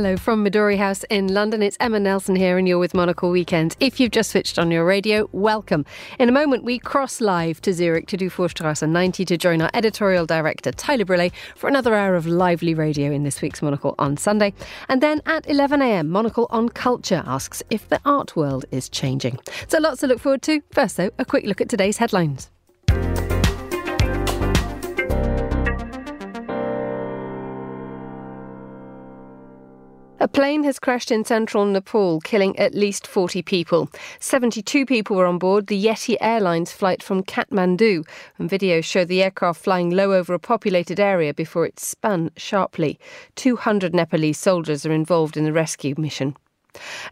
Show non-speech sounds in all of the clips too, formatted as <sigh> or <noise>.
Hello from Midori House in London. It's Emma Nelson here, and you're with Monocle Weekends. If you've just switched on your radio, welcome. In a moment, we cross live to Zurich to Dufourstrasse 90 to join our editorial director, Tyler Brûlé, for another hour of lively radio in this week's Monocle on Sunday. And then at 11am, Monocle on Culture asks if the art world is changing. So lots to look forward to. First, though, a quick look at today's headlines. A plane has crashed in central Nepal, killing at least 40 people. 72 people were on board the Yeti Airlines flight from Kathmandu, and videos show the aircraft flying low over a populated area before it spun sharply. 200 Nepalese soldiers are involved in the rescue mission.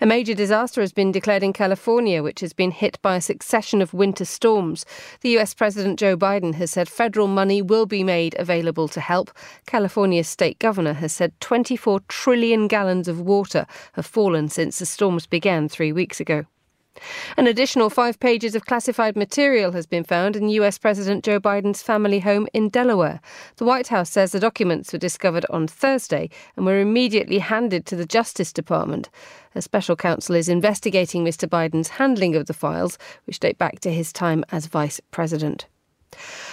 A major disaster has been declared in California, which has been hit by a succession of winter storms. The US President Joe Biden has said federal money will be made available to help. California's state governor has said 24 trillion gallons of water have fallen since the storms began three weeks ago. An additional five pages of classified material has been found in US President Joe Biden's family home in Delaware. The White House says the documents were discovered on Thursday and were immediately handed to the Justice Department. A special counsel is investigating Mr. Biden's handling of the files, which date back to his time as vice president.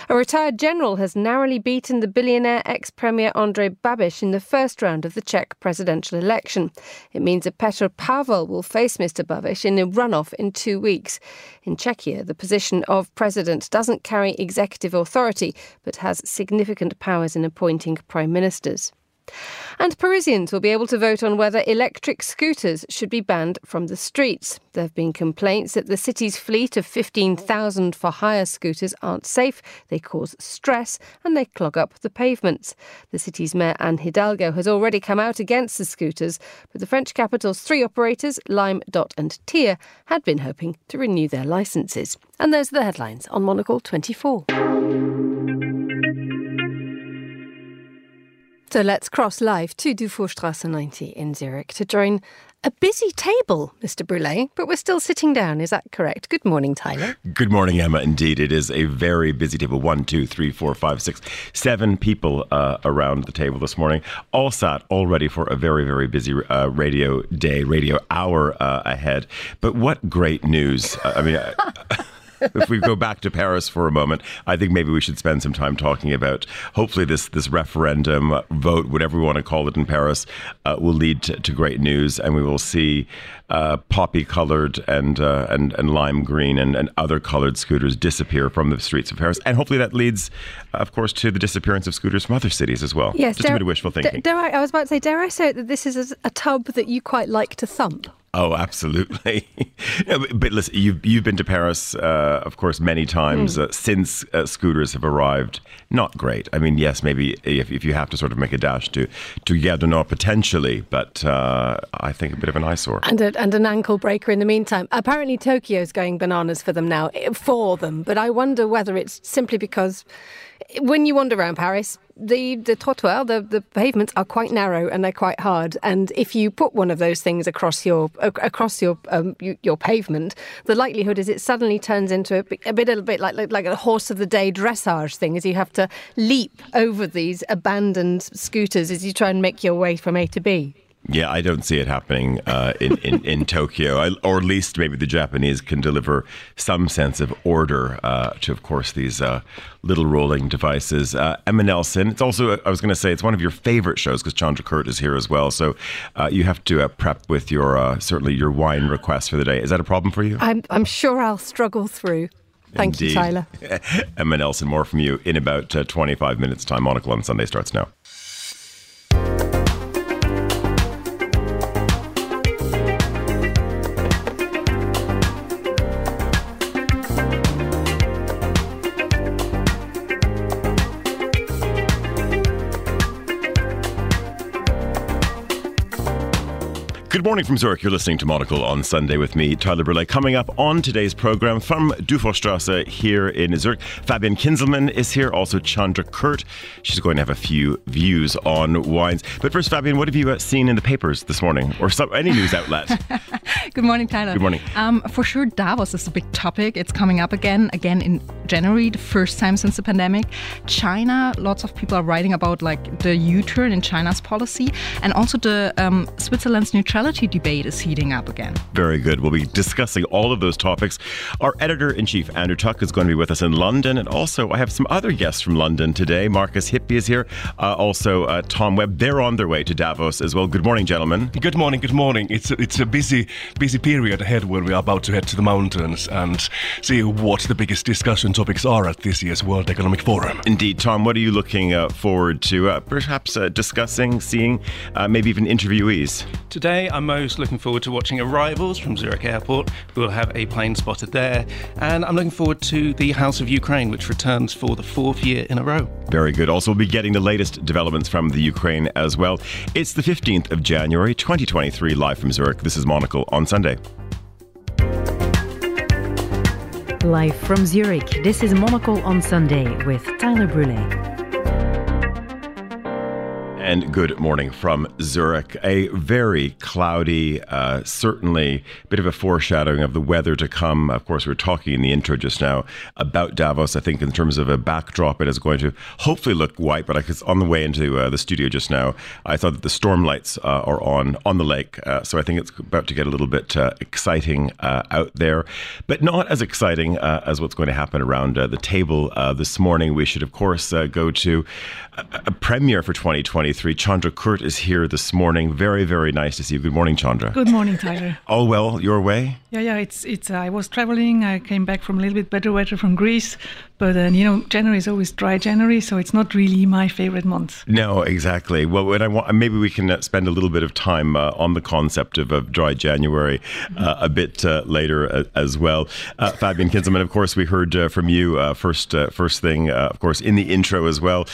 A retired general has narrowly beaten the billionaire ex premier Andrej Babiš in the first round of the Czech presidential election. It means that Petr Pavel will face Mr. Babiš in a runoff in two weeks. In Czechia, the position of president doesn't carry executive authority but has significant powers in appointing prime ministers. And Parisians will be able to vote on whether electric scooters should be banned from the streets. There have been complaints that the city's fleet of 15,000 for hire scooters aren't safe, they cause stress, and they clog up the pavements. The city's mayor, Anne Hidalgo, has already come out against the scooters, but the French capital's three operators, Lime, Dot, and Tier, had been hoping to renew their licences. And those are the headlines on Monocle 24. So let's cross live to Dufourstrasse 90 in Zurich to join a busy table, Mr. Brûlé, but we're still sitting down. Is that correct? Good morning, Tyler. Good morning, Emma. Indeed, it is a very busy table. One, two, three, four, five, six, seven people uh, around the table this morning, all sat all ready for a very, very busy uh, radio day, radio hour uh, ahead. But what great news! I mean, <laughs> <laughs> if we go back to Paris for a moment, I think maybe we should spend some time talking about hopefully this this referendum uh, vote, whatever we want to call it in Paris, uh, will lead to, to, great news, and we will see uh, poppy colored and, uh, and and lime green and, and other colored scooters disappear from the streets of Paris, and hopefully that leads, of course, to the disappearance of scooters from other cities as well. Yes, just dare, a bit of wishful thinking. Dare I, I was about to say, dare I say that this is a tub that you quite like to thump? Oh, absolutely. <laughs> but listen, you've, you've been to Paris, uh, of course, many times mm. uh, since uh, scooters have arrived. Not great. I mean, yes, maybe if, if you have to sort of make a dash to, to Gare potentially, but uh, I think a bit of an eyesore. And, a, and an ankle breaker in the meantime. Apparently, Tokyo's going bananas for them now, eh, for them. But I wonder whether it's simply because when you wander around Paris, the the trottoir, the, the pavements are quite narrow and they're quite hard. And if you put one of those things across your across your um, your pavement, the likelihood is it suddenly turns into a, a bit a bit like, like like a horse of the day dressage thing, as you have to leap over these abandoned scooters as you try and make your way from A to B. Yeah, I don't see it happening uh, in, in, in <laughs> Tokyo, I, or at least maybe the Japanese can deliver some sense of order uh, to, of course, these uh, little rolling devices. Uh, Emma Nelson, it's also, I was going to say, it's one of your favorite shows because Chandra Kurt is here as well. So uh, you have to uh, prep with your, certainly your wine request for the day. Is that a problem for you? I'm, I'm sure I'll struggle through. Thank Indeed. you, Tyler. <laughs> Emma Nelson, more from you in about 25 minutes' time. Monocle on Sunday starts now. Morning from Zurich. You're listening to Monocle on Sunday with me, Tyler Brule. Coming up on today's program from Dufourstrasse here in Zurich, Fabian Kinzelmann is here, also Chandra Kurt. She's going to have a few views on wines. But first, Fabian, what have you uh, seen in the papers this morning or some, any news outlet? <laughs> Good morning, Tyler. Good morning. Um, for sure, Davos is a big topic. It's coming up again, again in January, the first time since the pandemic. China, lots of people are writing about like the U-turn in China's policy, and also the um, Switzerland's neutrality debate is heating up again. Very good. We'll be discussing all of those topics. Our editor in chief, Andrew Tuck, is going to be with us in London, and also I have some other guests from London today. Marcus Hippi is here, uh, also uh, Tom Webb. They're on their way to Davos as well. Good morning, gentlemen. Good morning. Good morning. It's a, it's a busy busy period ahead where we are about to head to the mountains and see what the biggest discussion topics are at this year's World Economic Forum. Indeed, Tom. What are you looking uh, forward to? Uh, perhaps uh, discussing, seeing, uh, maybe even interviewees. Today, I'm most looking forward to watching arrivals from Zurich Airport. We'll have a plane spotted there, and I'm looking forward to the House of Ukraine, which returns for the fourth year in a row. Very good. Also, we'll be getting the latest developments from the Ukraine as well. It's the 15th of January, 2023, live from Zurich. This is Monocle on Sunday. Live from Zurich, this is Monocle on Sunday with Tyler Brule. And good morning from Zurich. A very cloudy, uh, certainly a bit of a foreshadowing of the weather to come. Of course, we are talking in the intro just now about Davos. I think in terms of a backdrop, it is going to hopefully look white. But I was on the way into uh, the studio just now. I thought that the storm lights uh, are on on the lake, uh, so I think it's about to get a little bit uh, exciting uh, out there, but not as exciting as what's going to happen around the table this morning. We should, of course, go to a, premiere for 2023. Chandra Kurt is here this morning. Very, very nice to see you. Good morning, Chandra. Good morning, Tyler. All well your way? Yeah, yeah. It's it's. Uh, I was traveling. I came back from a little bit better weather from Greece, but uh, you know, January is always dry January, so it's not really my favorite month. No, exactly. Well, when I want, maybe we can uh, spend a little bit of time uh, on the concept of, of dry January uh, a bit uh, later as well. Fabian Kinzelmann, of course, we heard from you first. first thing, of course, in the intro as well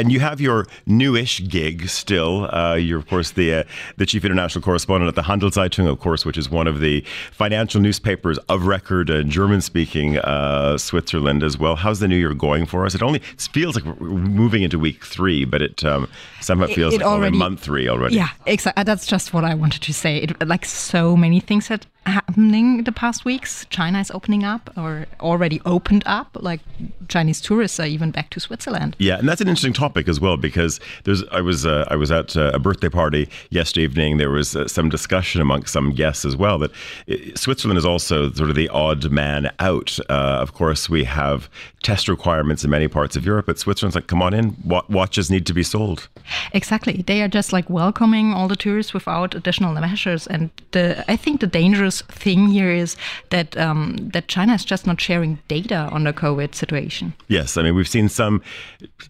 and you have your newish gig still. Uh, you're of course the uh, the chief international correspondent at the Handelszeitung, of course, which is one of the financial newspapers of record in German-speaking uh, Switzerland as well. How's the new year going for us? It only it feels like we're moving into week three, but it um, somehow feels it, it like already, month three already. Yeah, exactly. That's just what I wanted to say. It, like so many things that happening the past weeks. China is opening up or already opened up. Like Chinese tourists are even back to Switzerland. Yeah, and that's an interesting topic as well because there's I was uh, I was at uh, a birthday party yesterday evening. There was uh, some discussion amongst some guests as well that it, Switzerland is also sort of the odd man out. Uh, of course, we have test requirements in many parts of Europe, but Switzerland's like, come on in, watches need to be sold. Exactly, they are just like welcoming all the tourists without additional measures, and the I think the dangerous thing here is that um, that China is just not sharing data on the COVID situation. Yes, I mean we've seen some,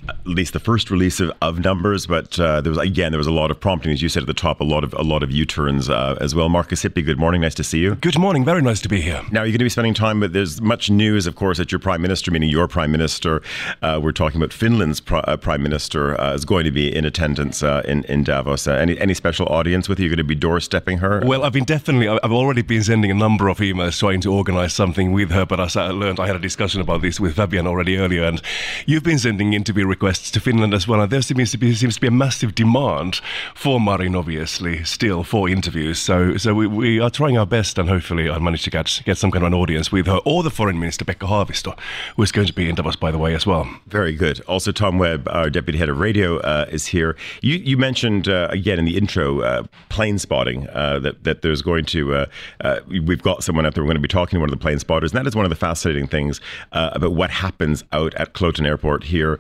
at least the first release of, of numbers, but uh, there was again there was a lot of prompting, as you said at the top, a lot of a lot of U-turns uh, as well. Marcus Hippi, good morning, nice to see you. Good morning, very nice to be here. Now you're going to be spending time, but there's much news, of course, that your prime minister, meaning your prime minister, uh, we're talking about Finland's uh, prime minister, uh, is going to be in attendance uh, in in Davos. any any special audience with you? You're going to be doorstepping her? Well, I've been definitely, I've already been sending a number of emails trying to organize something with her, but as I learned, I had a discussion about this with Fabian already earlier, and you've been sending interview requests to Finland as well, and there seems to be, seems to be a massive demand for Marin, obviously, still for interviews. So, so we, we are trying our best, and hopefully I'll manage to get, get some kind of an audience with her, or the Foreign Minister, Pekka Haavisto, who is going to be in Davos, by the way, as well. Very good. Also, Tom Webb, our Deputy Head of Radio, uh, is here. You, you mentioned, uh, again, in the intro, uh, plane spotting, uh, that, that there's going to, uh, uh, we've got someone out there. We're going to be talking to one of the plane spotters, and that is one of the fascinating things about what happens out at Kloten Airport here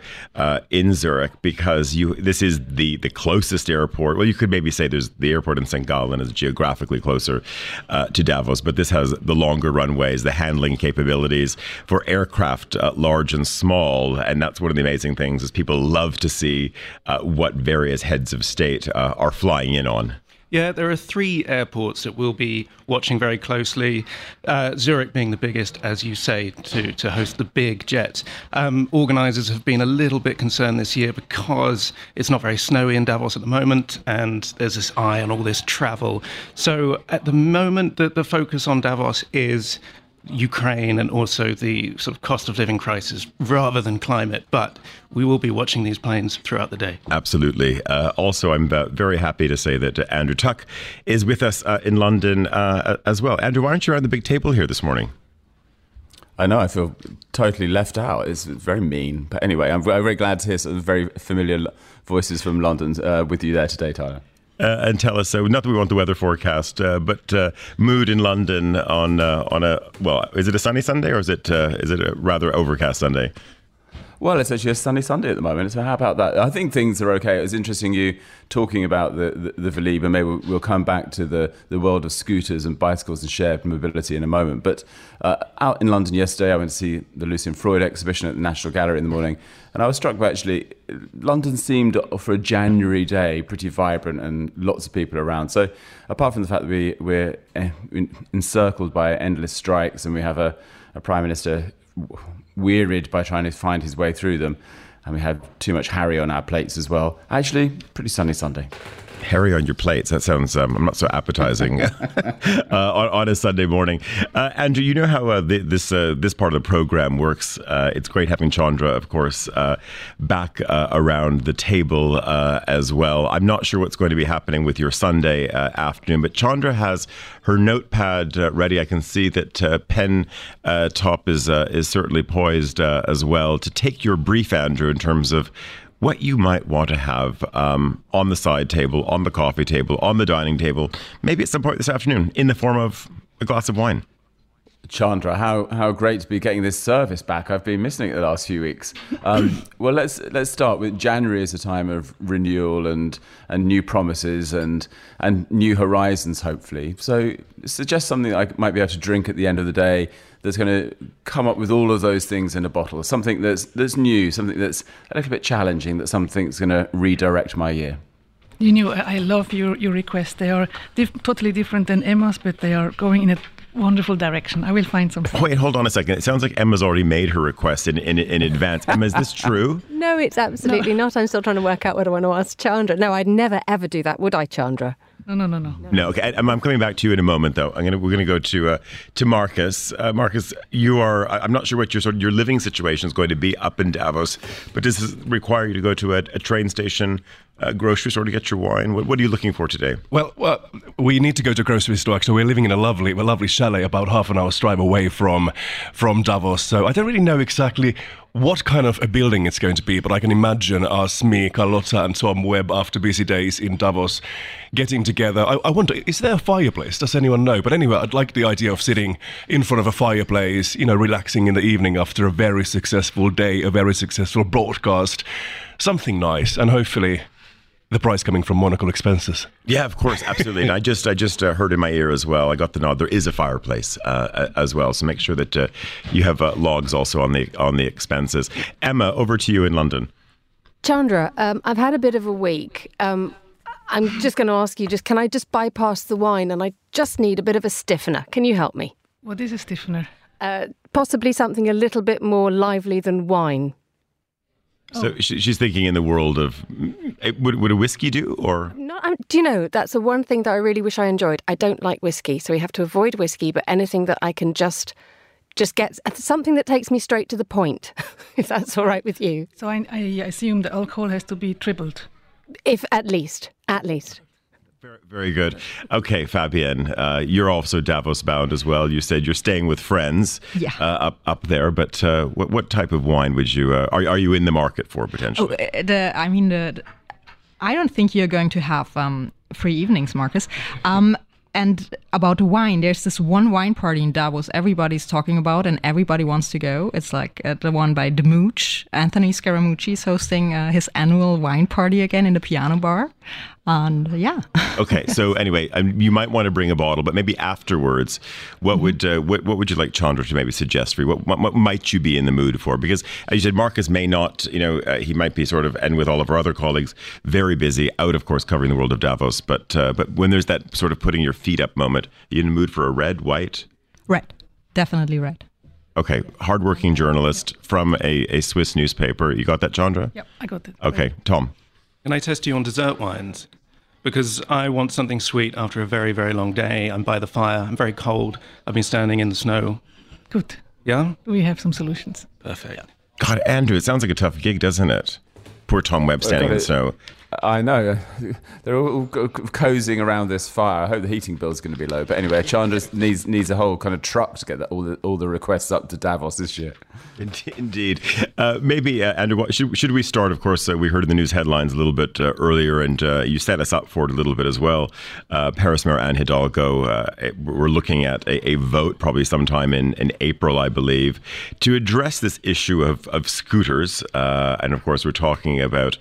in Zurich, because you this is the the closest airport. Well, you could maybe say there's the airport in St. Gallen is geographically closer to Davos, but this has the longer runways, the handling capabilities for aircraft uh, large and small, and that's one of the amazing things is people love to see uh, what various heads of state uh, are flying in on. Yeah, there are three airports that we'll be watching very closely. Uh, Zurich being the biggest, as you say, to, to host the big jets. Um, organisers have been a little bit concerned this year because it's not very snowy in Davos at the moment, and there's this eye on all this travel. So at the moment, the, the focus on Davos is Ukraine and also the sort of cost of living crisis rather than climate. But we will be watching these planes throughout the day. Absolutely. Uh, also, I'm uh, very happy to say that uh, Andrew Tuck is with us uh, in London uh, as well. Andrew, why aren't you around the big table here this morning? I know. I feel totally left out. It's very mean. But anyway, I'm very glad to hear some very familiar voices from London uh, with you there today, Tyler and tell us. Uh, not that we want the weather forecast, uh, but uh, mood in London on uh, on a well, is it a sunny Sunday or is it uh, is it a rather overcast Sunday? Well, it's actually a sunny Sunday at the moment. So how about that? I think things are okay. It was interesting you talking about the the, the and maybe we'll, we'll, come back to the, the world of scooters and bicycles and shared mobility in a moment. But uh, out in London yesterday, I went to see the Lucian Freud exhibition at the National Gallery in the morning, and I was struck by actually London seemed for a January day pretty vibrant and lots of people around. So apart from the fact that we we're eh, encircled by endless strikes and we have a, a prime minister wearied by trying to find his way through them. And we had too much Harry on our plates as well. Actually, pretty sunny Sunday. Harry on your plates. That sounds um, I'm not so appetizing <laughs> <laughs> uh, on, on, a Sunday morning. Uh, Andrew, you know how uh, the, this uh, this part of the program works. Uh, it's great having Chandra, of course, uh, back around the table as well. I'm not sure what's going to be happening with your Sunday afternoon, but Chandra has her notepad ready. I can see that pen top is is certainly poised as well to take your brief, Andrew, in terms of what you might want to have um, on the side table, on the coffee table, on the dining table, maybe at some point this afternoon in the form of a glass of wine. Chandra, how, how great to be getting this service back. I've been missing it the last few weeks. Um, <laughs> well, let's let's start with January is a time of renewal and and new promises and and new horizons, hopefully. So suggest something I might be able to drink at the end of the day that's going to come up with all of those things in a bottle. Something that's that's new, something that's a little bit challenging, that something's going to redirect my year. You know, I love your, your requests. They are dif- totally different than Emma's, but they are going in a wonderful direction. I will find something. <laughs> Wait, hold on a second. It sounds like Emma's already made her request in, in, in advance. Emma, is this true? <laughs> No, it's absolutely no. not. I'm still trying to work out what I want to ask Chandra. No, I'd never ever do that, would I, Chandra? No, no, no, no. No, okay. I'm, I'm coming back to you in a moment, though. I'm gonna we're gonna go to uh, to Marcus. Uh, Marcus, you are. I'm not sure what your sort of your living situation is going to be up in Davos, but does this require you to go to a, a train station, a grocery store to get your wine? What, what, are you looking for today? Well, well, we need to go to a grocery store. Actually, we're living in a lovely, a lovely chalet about half an hour's drive away from from Davos. So I don't really know exactly what kind of a building it's going to be, but I can imagine us, me, Carlotta, and Tom Webb, after busy days in Davos, getting together. I, I, wonder, is there a fireplace? Does anyone know? But anyway, I'd like the idea of sitting in front of a fireplace, you know, relaxing in the evening after a very successful day, a very successful broadcast, something nice, and hopefully the price coming from Monocle expenses. Yeah, of course, absolutely. and I just I just uh, heard in my ear as well. I got the nod. There is a fireplace uh, as well, so make sure that uh, you have uh, logs also on the on the expenses. Emma, over to you in London. Chandra, um, I've had a bit of a week. Um, I'm just going to ask you, just can I just bypass the wine and I just need a bit of a stiffener? Can you help me? What is a stiffener? Uh, possibly something a little bit more lively than wine. So oh. she's thinking in the world of eh, would, would a whiskey do or no? Um, do you know that's the one thing that I really wish I enjoyed. I don't like whiskey, so we have to avoid whiskey. But anything that I can just just get something that takes me straight to the point, <laughs> if that's all right with you. So I, I assume the alcohol has to be tripled. If at least, at least. Very, very good. Okay, Fabian, uh, you're also Davos bound as well. You said you're staying with friends yeah. uh, up up there, but uh, what what type of wine would you uh, are are you in the market for potentially? Oh, uh, the, I mean, the, I don't think you're going to have um, free evenings, Marcus. Um, and about wine, there's this one wine party in Davos everybody's talking about and everybody wants to go. It's like uh, the one by the Mooch. Anthony Scaramucci is hosting uh, his annual wine party again in the piano bar. And yeah. <laughs> okay, so anyway, um, you might want to bring a bottle, but maybe afterwards, what mm-hmm. would uh, what, what would you like Chandra to maybe suggest for you? What, what, what, might you be in the mood for? Because as you said, Marcus may not, you know, uh, he might be sort of, and with all of our other colleagues, very busy, out of course covering the world of Davos. But uh, but when there's that sort of putting your feet up moment, are you in the mood for a red, white? Red, definitely red. Okay, hardworking journalist from a, a Swiss newspaper. You got that, Chandra? Yep, I got it. Okay, Tom. Can I test you on dessert wines? Because I want something sweet after a very, very long day. I'm by the fire. I'm very cold. I've been standing in the snow. Good. Yeah? We have some solutions. Perfect. God, Andrew, it sounds like a tough gig, doesn't it? Poor Tom Webb standing in the snow. I know. <laughs> They're all cozying around this fire. I hope the heating bill's going to be low. But anyway, Chandra needs needs a whole kind of truck to get the, all the all the requests up to Davos this year. Indeed. Uh, maybe, uh, Andrew, should, should we start? Of course, uh, we heard in the news headlines a little bit uh, earlier, and uh, you set us up for it a little bit as well. Uh, Paris Mayor Anne Hidalgo, we're looking at a, a, vote probably sometime in, in April, I believe, to address this issue of, of scooters. and of course, we're talking about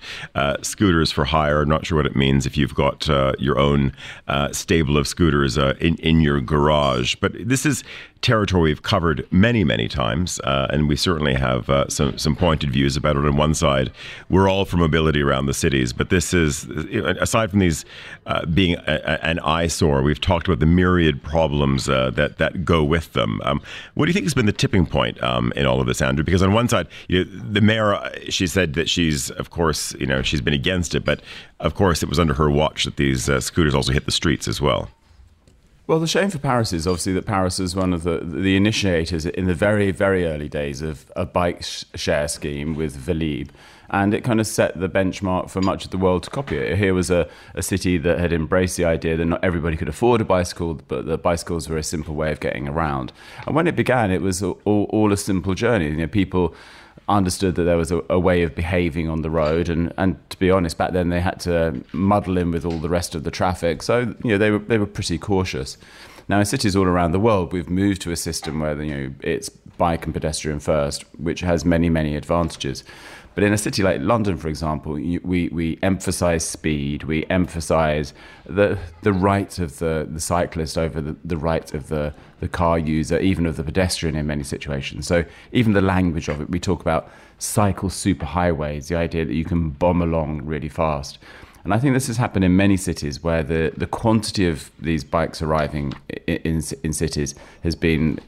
scooters for hire. I'm not sure what it means if you've got uh, your own uh, stable of scooters uh, in, in your garage. But this is territory we've covered many, many times, uh, and we certainly have uh, some some pointed views about it. On one side, we're all for mobility around the cities, but this is aside from these uh, being a, an eyesore. We've talked about the myriad problems uh, that that go with them. Um, what do you think has been the tipping point um, in all of this, Andrew? Because on one side, you know, the mayor, she said that she's, of course, you know, she's been against it, but of course, it was under her watch that these uh, scooters also hit the streets as well. Well, the shame for Paris is obviously that Paris was one of the, the initiators in the very, very early days of a bike share scheme with Velib. And it kind of set the benchmark for much of the world to copy it. Here was a, a city that had embraced the idea that not everybody could afford a bicycle, but that bicycles were a simple way of getting around. And when it began, it was all, all a simple journey. You know, people understood that there was a, a, way of behaving on the road. And, and to be honest, back then they had to muddle in with all the rest of the traffic. So, you know, they were, they were pretty cautious. Now, in cities all around the world, we've moved to a system where, you know, it's bike and pedestrian first, which has many, many advantages. But in a city like London, for example, we, we emphasize speed, we emphasize the, the right of the, the cyclist over the, the right of the, the car user, even of the pedestrian in many situations. So even the language of it, we talk about cycle superhighways, the idea that you can bomb along really fast. And I think this has happened in many cities where the, the quantity of these bikes arriving in, in, in cities has been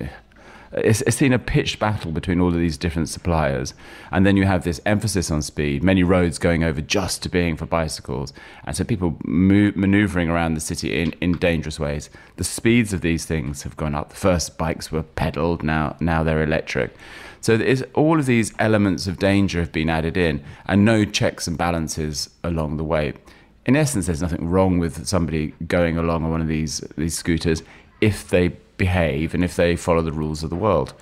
it's, it's seen a pitched battle between all of these different suppliers. And then you have this emphasis on speed, many roads going over just to being for bicycles. And so people move, maneuvering around the city in, in dangerous ways. The speeds of these things have gone up. The first bikes were pedaled, now, now they're electric. So all of these elements of danger have been added in, and no checks and balances along the way. In essence, there's nothing wrong with somebody going along on one of these these scooters if they behave and if they follow the rules of the world.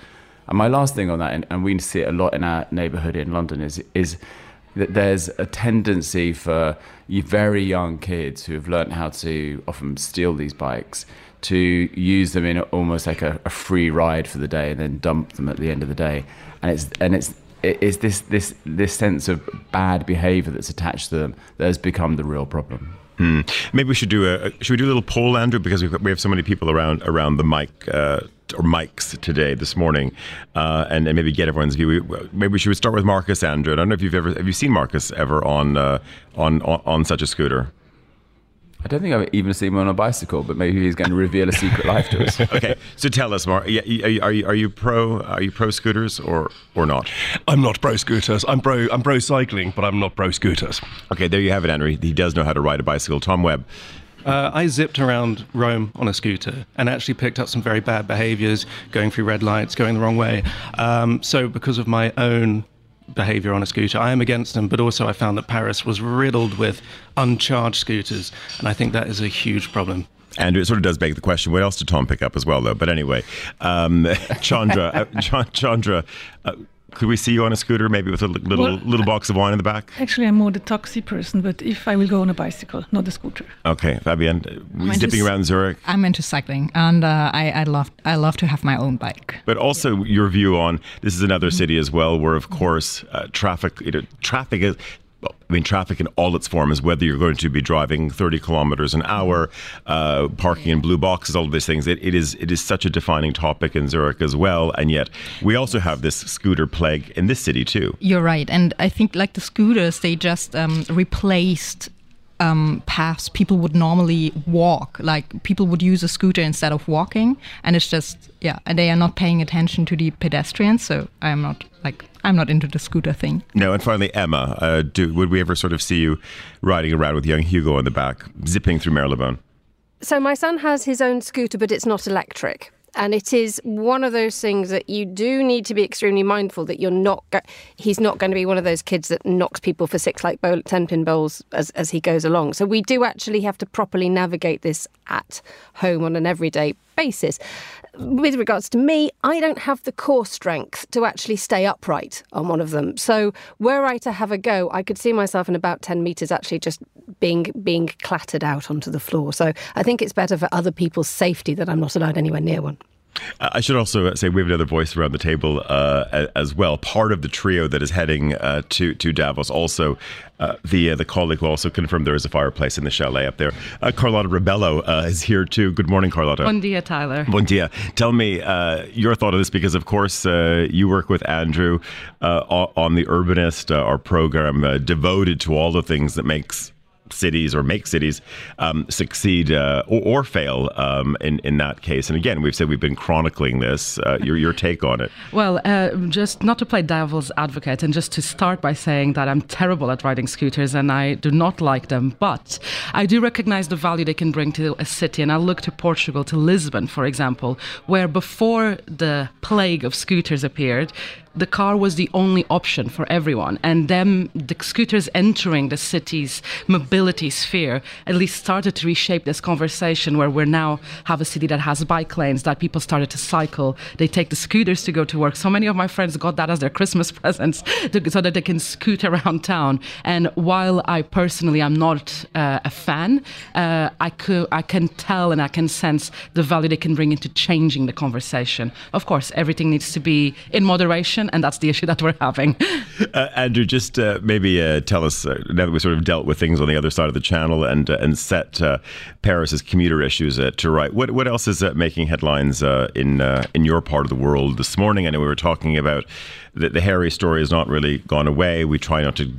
And my last thing on that, and, we see it a lot in our neighbourhood in London, is is that there's a tendency for very young kids who have learned how to often steal these bikes to use them in almost like a, a free ride for the day and then dump them at the end of the day. And it's and it's it's this this this sense of bad behaviour that's attached to them that has become the real problem. Hmm. Maybe we should do a should we do a little poll, Andrew, because we have so many people around around the mic uh, or mics today this morning, uh, and, and, maybe get everyone's view. Maybe we should start with Marcus, Andrew. I don't know if you've ever have you seen Marcus ever on uh, on, on on such a scooter. I don't think I've even seen him on a bicycle, but maybe he's going to reveal a secret life to us. <laughs> okay, so tell us, Mark. Are you, are you, are you pro? Are you pro scooters or or not? I'm not pro scooters. I'm pro. I'm pro cycling, but I'm not pro scooters. Okay, there you have it, Henry. He does know how to ride a bicycle. Tom Webb. Uh, I zipped around Rome on a scooter and actually picked up some very bad behaviors, going through red lights, going the wrong way. Um, so, because of my own behavior on a scooter. I am against them, but also I found that Paris was riddled with uncharged scooters, and I think that is a huge problem. And it sort of does beg the question: What else did Tom pick up as well, though? But anyway, um, <laughs> Chandra, uh, Chandra. Uh, could we see you on a scooter, maybe with a little well, little box of wine in the back? Actually, I'm more the taxi person, but if I will go on a bicycle, not a scooter. Okay, Fabian, uh, zipping around Zurich. I'm into cycling, and uh, I, I love I love to have my own bike. But also your view on this is another city as well, where of course uh, traffic you know, traffic is I mean, traffic in all its forms, whether you're going to be driving 30 kilometers an hour, uh, parking in blue boxes, all of these things. It, it is it is such a defining topic in Zurich as well. And yet, we also have this scooter plague in this city too. You're right, and I think like the scooters, they just um, replaced um, paths people would normally walk. Like people would use a scooter instead of walking, and it's just yeah, and they are not paying attention to the pedestrians. So I'm not like I'm not into the scooter thing. No, and finally, Emma, uh, do, would we ever sort of see you riding around with young Hugo on the back, zipping through Marylebone? So my son has his own scooter, but it's not electric. And it is one of those things that you do need to be extremely mindful that you're not. Go- he's not going to be one of those kids that knocks people for six like bowl- ten pin bowls as as he goes along. So we do actually have to properly navigate this at home on an everyday basis. With regards to me, I don't have the core strength to actually stay upright on one of them. So were I to have a go, I could see myself in about ten meters actually just being being clattered out onto the floor. So I think it's better for other people's safety that I'm not allowed anywhere near one. I should also say we have another voice around the table uh, as well. Part of the trio that is heading uh, to to Davos. Also, uh, the uh, the colleague who also confirmed there is a fireplace in the chalet up there. Uh, Carlotta Rebelo uh, is here too. Good morning, Carlotta. Bon dia, Tyler. Bon dia. Tell me your thought of this because, of course, you work with Andrew on the Urbanist, our program devoted to all the things that makes cities or make cities um, succeed uh, or, or, fail um, in in that case. And again, we've said we've been chronicling this. Uh, your your take on it? Well, uh, just not to play devil's advocate, and just to start by saying that I'm terrible at riding scooters and I do not like them, but I do recognize the value they can bring to a city. And I look to Portugal, to Lisbon, for example, where before the plague of scooters appeared, the car was the only option for everyone. And them, the scooters entering the city's mobility sphere, at least started to reshape this conversation where we now have a city that has bike lanes, that people started to cycle. They take the scooters to go to work. So many of my friends got that as their Christmas <laughs> presents to, so that they can scoot around town. And while I personally am not uh, a fan, uh, I, could, I can tell and I can sense the value they can bring into changing the conversation. Of course, everything needs to be in moderation and that's the issue that we're having. <laughs> Uh, Andrew, just uh, maybe uh, tell us uh, now that we sort of dealt with things on the other side of the channel and uh, and set uh, Paris's commuter issues to right. What what else is making headlines in in your part of the world this morning? I know we were talking about that the Harry story has not really gone away. We try not to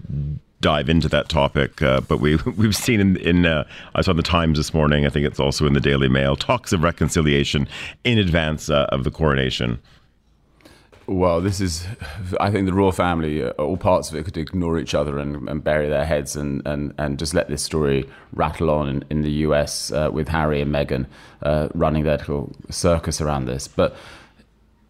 dive into that topic, uh, but we <laughs> we've seen in, in uh, I saw in the Times this morning. I think it's also in the Daily Mail talks of reconciliation in advance uh, of the coronation. Well, this is, I think the royal family, uh, all parts of it could ignore each other and, and bury their heads and, and, and just let this story rattle on in, in the US uh, with Harry and Meghan uh, running their little circus around this. But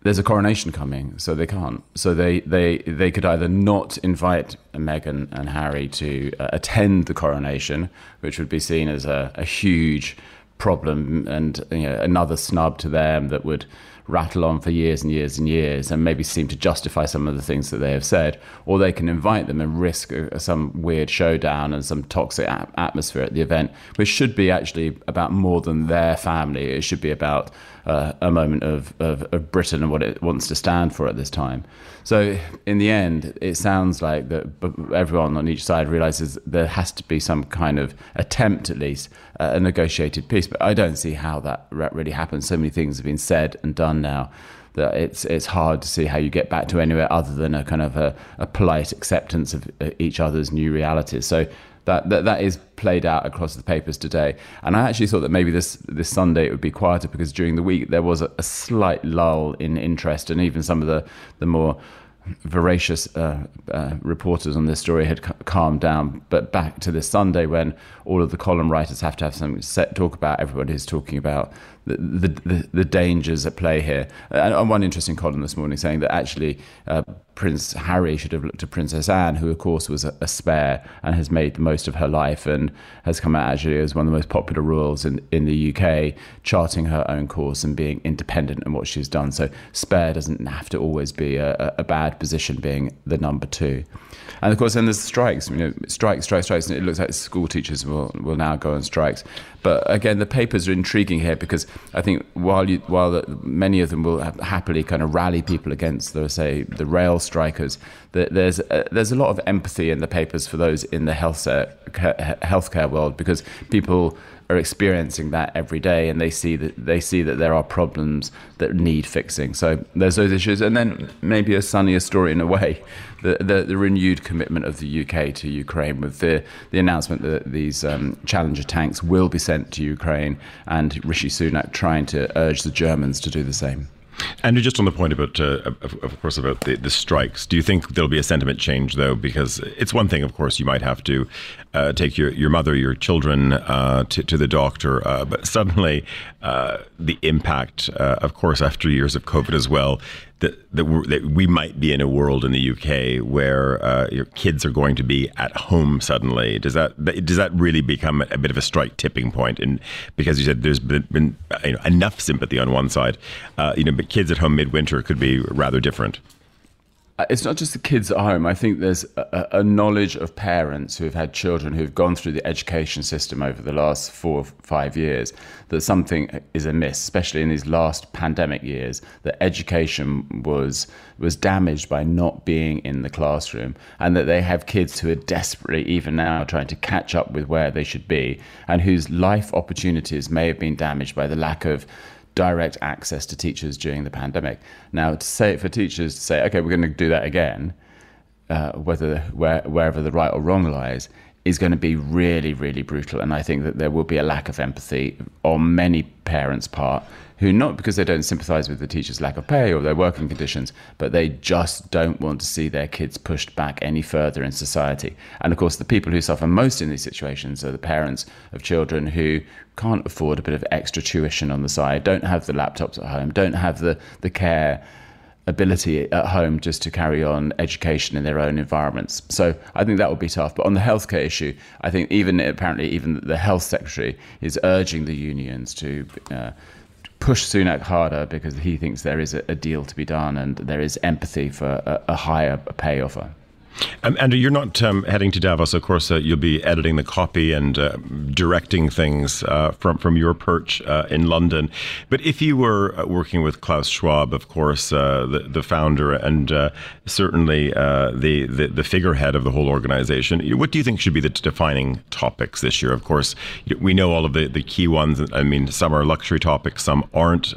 there's a coronation coming, so they can't. So they, they, they could either not invite Meghan and Harry to uh, attend the coronation, which would be seen as a, a huge problem and you know, another snub to them that would rattle on for years and years and years and maybe seem to justify some of the things that they have said, or they can invite them and risk a, some weird showdown and some toxic atmosphere at the event, which should be actually about more than their family. It should be about uh, a moment of, of, of, Britain and what it wants to stand for at this time. So, in the end, it sounds like that everyone on each side realizes there has to be some kind of attempt, at least, a negotiated peace. But I don't see how that really happens. So many things have been said and done now that it's it's hard to see how you get back to anywhere other than a kind of a, a polite acceptance of uh, each other's new realities. So that, that that is played out across the papers today. And I actually thought that maybe this this Sunday it would be quieter because during the week there was a, a slight lull in interest, and even some of the the more voracious uh, uh, reporters on this story had calmed down. But back to this Sunday, when all of the column writers have to have set talk about, everybody is talking about the, the, the, dangers at play here. And one interesting column this morning saying that actually uh, Prince Harry should have looked to Princess Anne, who of course was a, a, spare and has made the most of her life and has come out actually as one of the most popular royals in, in the UK, charting her own course and being independent in what she's done. So spare doesn't have to always be a, a bad position being the number two. And of course, then there's strikes. You know, strikes, strikes, strikes. And it looks like school teachers will will now go on strikes. But again, the papers are intriguing here because I think while you, while many of them will happily kind of rally people against the say the rail strikers, there's a, there's a lot of empathy in the papers for those in the health healthcare world because people are experiencing that every day, and they see that they see that there are problems that need fixing. So there's those issues, and then maybe a sunnier story in a way, <laughs> the the, the renewed commitment of the UK to Ukraine with the the announcement that these um, Challenger tanks will be sent to Ukraine, and Rishi Sunak trying to urge the Germans to do the same. Andrew, just on the point about, uh, of, of, course, about the, the, strikes, do you think there'll be a sentiment change, though? Because it's one thing, of course, you might have to uh, take your, your mother, your children uh, to, to the doctor, uh, but suddenly uh, the impact, uh, of course, after years of COVID as well, that that, that, we might be in a world in the UK where uh, your kids are going to be at home suddenly. Does that does that really become a bit of a strike tipping point? And because you said there's been, been you know, enough sympathy on one side, uh, you know, but kids at home midwinter could be rather different. It's not just the kids at home. I think there's a, a, knowledge of parents who have had children who've gone through the education system over the last four or five years that something is amiss, especially in these last pandemic years. That education was was damaged by not being in the classroom, and that they have kids who are desperately, even now, trying to catch up with where they should be, and whose life opportunities may have been damaged by the lack of direct access to teachers during the pandemic. Now, to say for teachers to say, okay, we're going to do that again, uh, whether where, wherever the right or wrong lies, is going to be really, really brutal. And I think that there will be a lack of empathy on many parents' part who, not because they don't sympathise with the teacher's lack of pay or their working conditions, but they just don't want to see their kids pushed back any further in society. And of course, the people who suffer most in these situations are the parents of children who can't afford a bit of extra tuition on the side, don't have the laptops at home, don't have the, the care ability at home just to carry on education in their own environments. So I think that would be tough. But on the healthcare issue, I think even apparently even the health secretary is urging the unions to. Uh, push Sunak harder because he thinks there is a, a, deal to be done and there is empathy for a, a higher pay offer. Um, Andrew, you're not um, heading to Davos. Of course, uh, you'll be editing the copy and uh, directing things uh, from from your perch uh, in London. But if you were uh, working with Klaus Schwab, of course, uh, the the founder and certainly the, the, the figurehead of the whole organization, what do you think should be the defining topics this year? Of course, we know all of the the key ones. I mean, some are luxury topics, some aren't.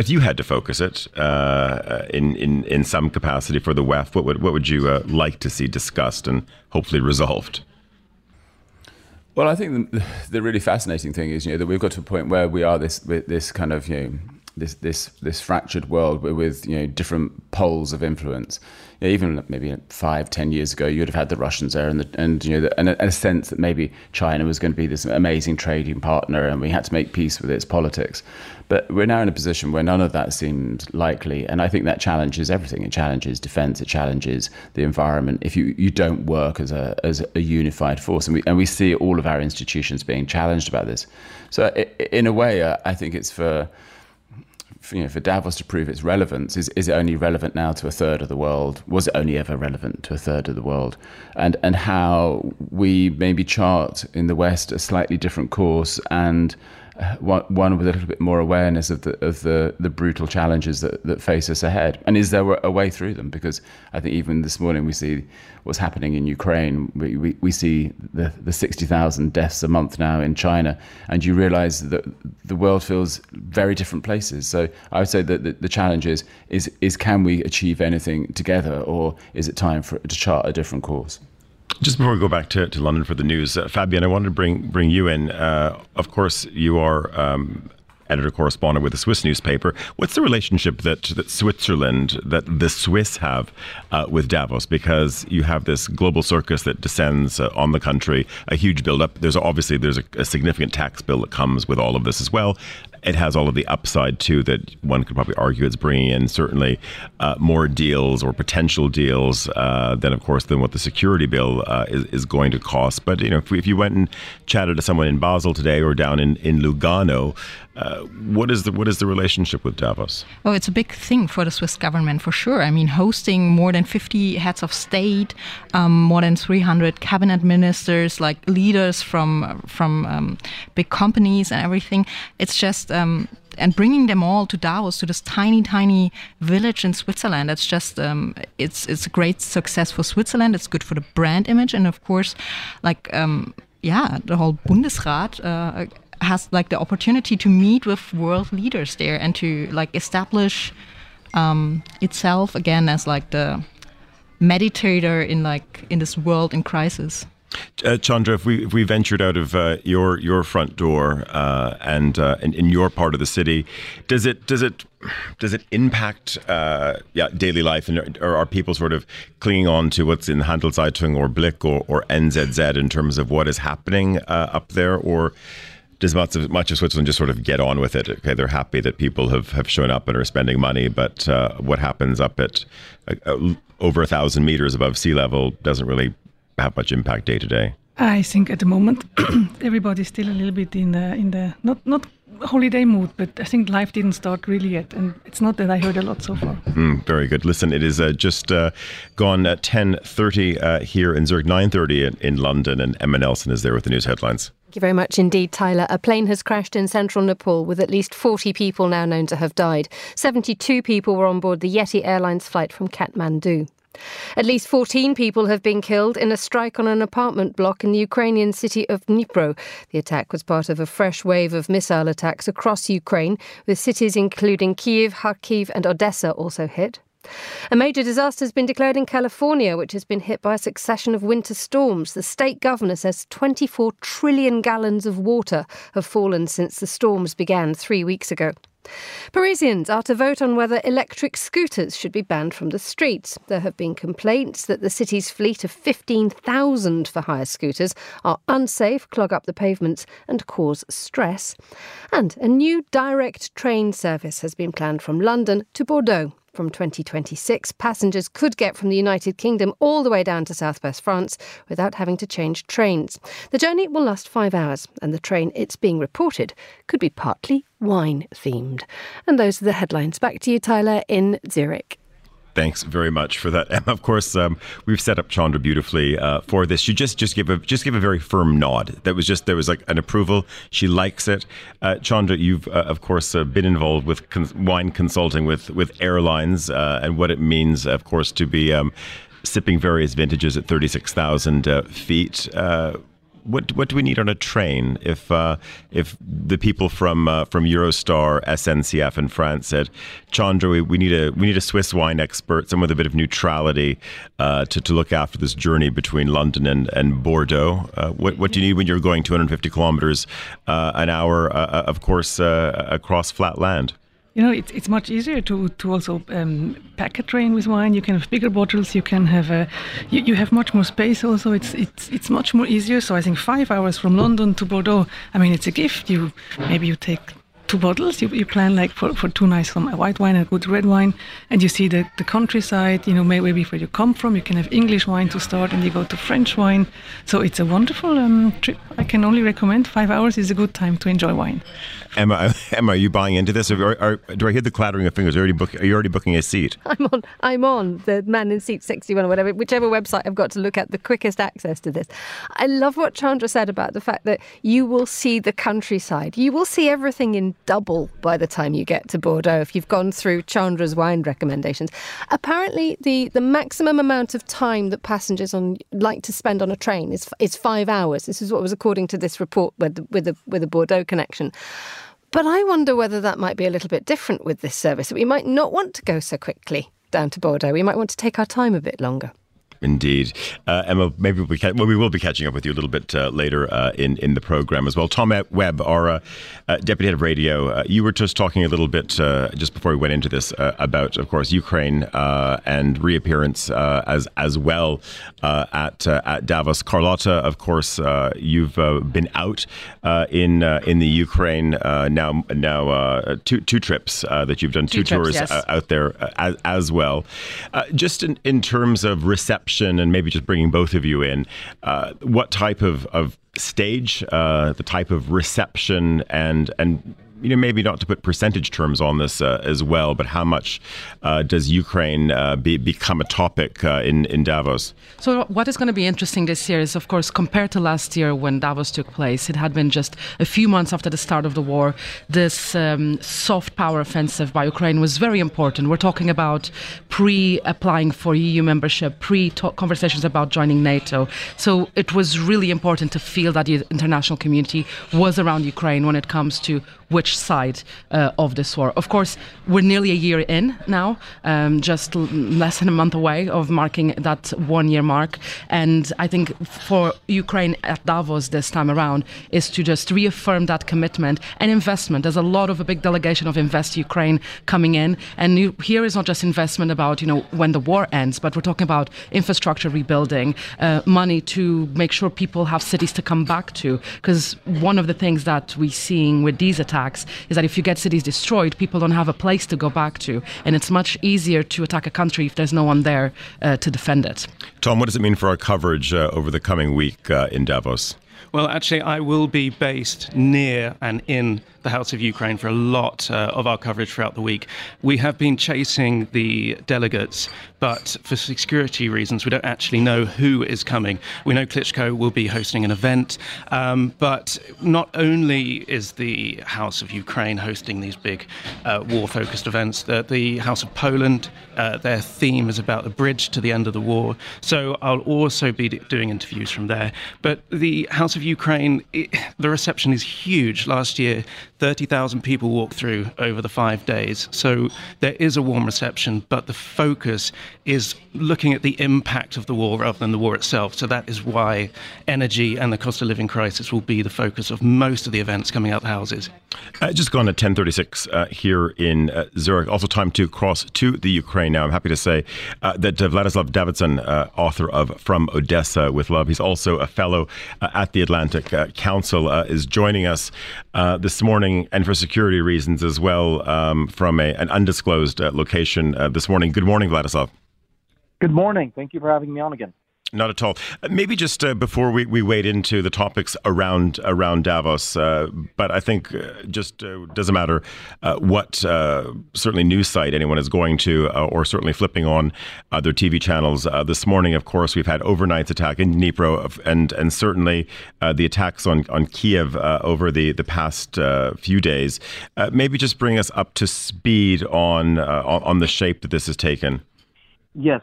But you had to focus it uh, in, in, in some capacity for the WEF. What would, what would you uh, like to see discussed and hopefully resolved? Well, I think the, the, really fascinating thing is, you know, that we've got to a point where we are this this kind of, you know, this this this fractured world with you know different poles of influence. You know, even maybe five, ten years ago, you would have had the Russians there, and the, and you know, and a, a, sense that maybe China was going to be this amazing trading partner, and we had to make peace with its politics. But we're now in a position where none of that seems likely, and I think that challenges everything. It challenges defence. It challenges the environment. If you, you don't work as a as a unified force, and we and we see all of our institutions being challenged about this. So in a way, I think it's for, you know, for Davos to prove its relevance, is, is it only relevant now to a third of the world? Was it only ever relevant to a third of the world? And, and how we maybe chart in the West a slightly different course and one with a little bit more awareness of the of the, the brutal challenges that, that face us ahead. And is there a way through them? Because I think even this morning we see what's happening in Ukraine. We, we, we see the, the 60,000 deaths a month now in China. And you realize that the world feels very different places. So I would say that the, the challenge is, is, is can we achieve anything together or is it time for to chart a different course? Just before we go back to, to London for the news, uh, Fabian, I wanted to bring bring you in. Uh, of course, you are um, editor correspondent with a Swiss newspaper. What's the relationship that that Switzerland, that the Swiss have uh, with Davos? Because you have this global circus that descends uh, on the country, a huge buildup. There's obviously there's a, a significant tax bill that comes with all of this as well it has all of the upside too that one could probably argue it's bringing in certainly uh, more deals or potential deals uh, than, of course, than what the security bill uh, is, is going to cost. But you know, if, if, you went and chatted to someone in Basel today or down in in Lugano, Uh, what is the what is the relationship with Davos? Oh, it's a big thing for the Swiss government for sure. I mean, hosting more than 50 heads of state, um, more than 300 cabinet ministers, like leaders from from um, big companies and everything. It's just um, and bringing them all to Davos, to this tiny, tiny village in Switzerland. It's just um, it's it's a great success for Switzerland. It's good for the brand image, and of course, like um, yeah, the whole Bundesrat. Uh, has like the opportunity to meet with world leaders there and to like establish um, itself again as like the meditator in like in this world in crisis. Uh, Chandra, if we if we ventured out of uh, your your front door uh, and uh, in, your part of the city, does it does it does it impact uh, yeah daily life and or are people sort of clinging on to what's in Handelszeitung or Blick or, or NZZ in terms of what is happening uh, up there, or does much of, much of Switzerland just sort of get on with it? Okay, they're happy that people have, have shown up and are spending money, but what happens up at over a thousand meters above sea level doesn't really have much impact day to day? I think at the moment <clears throat> everybody's still a little bit in the in the not not holiday mood, but I think life didn't start really yet, and it's not that I heard a lot so far. Mm, very good. Listen, it is uh, just uh, gone at ten thirty uh, here in Zurich, nine thirty in, in London, and Emma Nelson is there with the news headlines. Thank you very much indeed, Tyler. A plane has crashed in central Nepal with at least 40 people now known to have died. 72 people were on board the Yeti Airlines flight from Kathmandu. At least 14 people have been killed in a strike on an apartment block in the Ukrainian city of Dnipro. The attack was part of a fresh wave of missile attacks across Ukraine, with cities including Kiev, Kharkiv, and Odessa also hit. A major disaster has been declared in California, which has been hit by a succession of winter storms. The state governor says 24 trillion gallons of water have fallen since the storms began three weeks ago. Parisians are to vote on whether electric scooters should be banned from the streets. There have been complaints that the city's fleet of 15,000 for hire scooters are unsafe, clog up the pavements, and cause stress. And a new direct train service has been planned from London to Bordeaux. From 2026, passengers could get from the United Kingdom all the way down to southwest France without having to change trains. The journey will last five hours, and the train, it's being reported, could be partly wine themed. And those are the headlines. Back to you, Tyler, in Zurich. Thanks very much for that. <laughs> And of course, um, we've set up Chandra beautifully uh, for this. She just just give a just give a very firm nod. That was just there was like an approval. She likes it. Uh, Chandra, you've uh, of course uh, been involved with con- wine consulting with with airlines uh, and what it means, of course, to be. Um, sipping various vintages at 36,000 uh, feet what what do we need on a train if uh, if the people from uh, from Eurostar, SNCF in France said, Chandra, we, we, need a we need a Swiss wine expert, someone with a bit of neutrality uh, to, to look after this journey between London and and Bordeaux. Uh, what what do you need when you're going 250 kilometers uh, an hour, uh, of course, across flat land? You know, it's, it's much easier to, to also um, pack a train with wine. You can have bigger bottles. You can have a, you, you have much more space. Also, it's it's it's much more easier. So I think five hours from London to Bordeaux. I mean, it's a gift. You maybe you take two bottles. You, you plan like for, for two nights, some white wine and good red wine, and you see the, the countryside. You know, maybe where you come from. You can have English wine to start, and you go to French wine. So it's a wonderful um, trip. I can only recommend. Five hours is a good time to enjoy wine. Emma, <laughs> Emma, are you buying into this? Or, or, do I hear the clattering of fingers? Are you already, book, are you already booking a seat? <laughs> I'm on. I'm on the man in seat 61 or whatever, whichever website I've got to look at the quickest access to this. I love what Chandra said about the fact that you will see the countryside. You will see everything in double by the time you get to Bordeaux if you've gone through Chandra's wine recommendations. Apparently, the, the maximum amount of time that passengers on like to spend on a train is is five hours. This is what was according to this report with with a with Bordeaux connection. But I wonder whether that might be a little bit different with this service. We might not want to go so quickly down to Bordeaux. We might want to take our time a bit longer. Indeed, uh, Emma. Maybe we can, well, we will be catching up with you a little bit uh, later uh, in in the program as well. Tom Webb, our uh, uh, deputy head of radio, uh, you were just talking a little bit uh, just before we went into this uh, about, of course, Ukraine uh, and reappearance as as well at at Davos. Carlotta, of course, you've been out in in the Ukraine now now two two trips that you've done two, two tours trips, yes. out there as, as well. just in in terms of reception and maybe just bringing both of you in, uh, what type of, of stage, uh, the type of reception, and and you know, maybe not to put percentage terms on this uh, as well, but how much uh, does Ukraine uh, be, become a topic uh, in in Davos? So what is going to be interesting this year is, of course, compared to last year when Davos took place, it had been just a few months after the start of the war. This um, soft power offensive by Ukraine was very important. We're talking about pre-applying for EU membership, pre-conversations about joining NATO. So it was really important to feel that the international community was around Ukraine when it comes to which side uh, of this war. Of course, we're nearly a year in now, um, just l- less than a month away of marking that one year mark. And I think for Ukraine at Davos this time around is to just reaffirm that commitment and investment. There's a lot of a big delegation of Invest Ukraine coming in. And you, here is not just investment about, you know, when the war ends, but we're talking about infrastructure rebuilding, uh, money to make sure people have cities to come back to. Because one of the things that we're seeing with these attacks attacks is that if you get cities destroyed, people don't have a place to go back to. And it's much easier to attack a country if there's no one there uh, to defend it. Tom, what does it mean for our coverage uh, over the coming week uh, in Davos? Well, actually, I will be based near and in the House of Ukraine for a lot uh, of our coverage throughout the week. We have been chasing the delegates, but for security reasons, we don't actually know who is coming. We know Klitschko will be hosting an event, um, but not only is the House of Ukraine hosting these big uh, war focused events, the, the, House of Poland, uh, their theme is about the bridge to the end of the war. So I'll also be doing interviews from there. But the House of Ukraine, it, the reception is huge. Last year, 30,000 people walked through over the five days. So there is a warm reception, but the focus is looking at the impact of the war rather than the war itself. So that is why energy and the cost of living crisis will be the focus of most of the events coming out the houses. Uh, just gone at 1036 uh, here in uh, Zurich. Also time to cross to the Ukraine now. I'm happy to say uh, that uh, Vladislav Davidzon, uh, author of From Odessa with Love, he's also a fellow at the Atlantic Council, is joining us this morning and for security reasons as well um, from a, an undisclosed location this morning. Good morning, Vladislav. Good morning. Thank you for having me on again. Not at all. Uh, maybe just uh, before we, we wade into the topics around around Davos, uh, but I think uh, just uh, doesn't matter uh, what certainly news site anyone is going to, or certainly flipping on their TV channels. this morning, of course, we've had overnight's attack in Dnipro, and and certainly the attacks on on Kiev over the the past few days. maybe just bring us up to speed on, on on the shape that this has taken. Yes.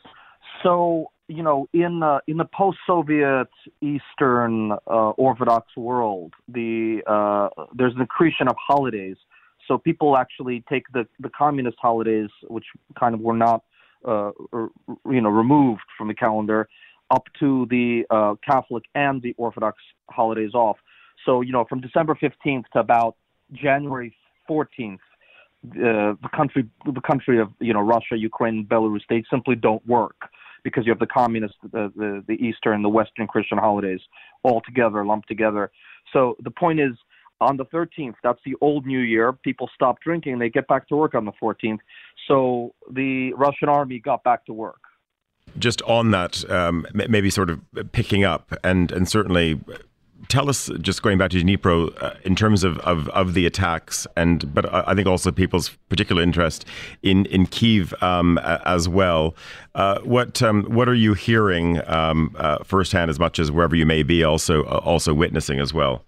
So you know, in uh, in the post-Soviet Eastern uh, Orthodox world, the uh, there's an accretion of holidays. So people actually take the the communist holidays, which kind of were not, uh, you know, removed from the calendar, up to the uh, Catholic and the Orthodox holidays off. So you know, from December 15th to about January 14th, uh, the country the country of you know Russia, Ukraine, Belarus, they simply don't work because you have the communist, the, the, the Eastern, the Western Christian holidays all together, lumped together. So the point is, on the 13th, that's the old New Year. People stop drinking, they get back to work on the 14th. So the Russian army got back to work. Just on that, um, maybe sort of picking up, and and certainly tell us, just going back to Dnipro, uh, in terms of, of, of, the attacks, and but I think also people's particular interest in in Kiev um, as well. Uh, what um, what are you hearing um, uh, firsthand, as much as wherever you may be, also uh, also witnessing as well?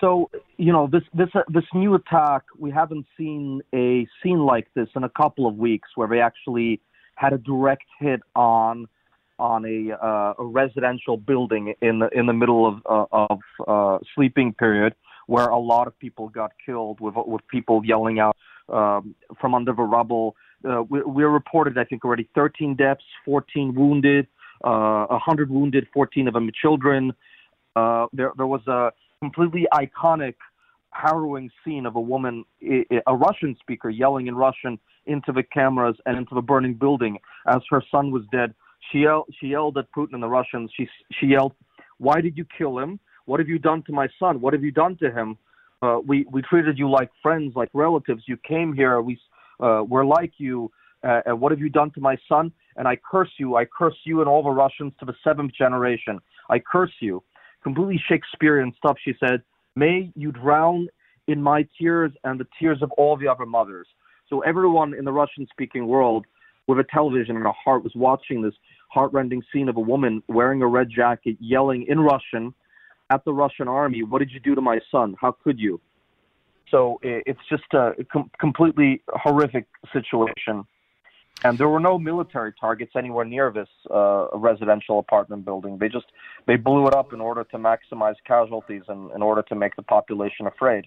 So you know this this uh, this new attack, we haven't seen a scene like this in a couple of weeks, where they actually had a direct hit on on a, uh, a residential building in the in the middle of uh, of uh, sleeping period, where a lot of people got killed with with people yelling out um, from under the rubble. Uh, we, we reported, I think, already 13 deaths, 14 wounded, uh, 100 wounded, 14 of them children. Uh, there there was a completely iconic harrowing scene of a woman, a Russian speaker, yelling in Russian into the cameras and into the burning building as her son was dead. She yelled, she yelled at Putin and the Russians. She, she yelled, Why did you kill him? What have you done to my son? What have you done to him? Uh, we, we treated you like friends, like relatives. You came here. We, uh, we're like you. Uh, and what have you done to my son? And I curse you. I curse you and all the Russians to the seventh generation. I curse you. Completely Shakespearean stuff. She said, May you drown in my tears and the tears of all the other mothers. So everyone in the Russian-speaking world with a television and a heart was watching this heartrending scene of a woman wearing a red jacket, yelling in Russian at the Russian army, "What did you do to my son? How could you?" So it's just a com- completely horrific situation. And there were no military targets anywhere near this uh, residential apartment building. They just they blew it up in order to maximize casualties and in order to make the population afraid.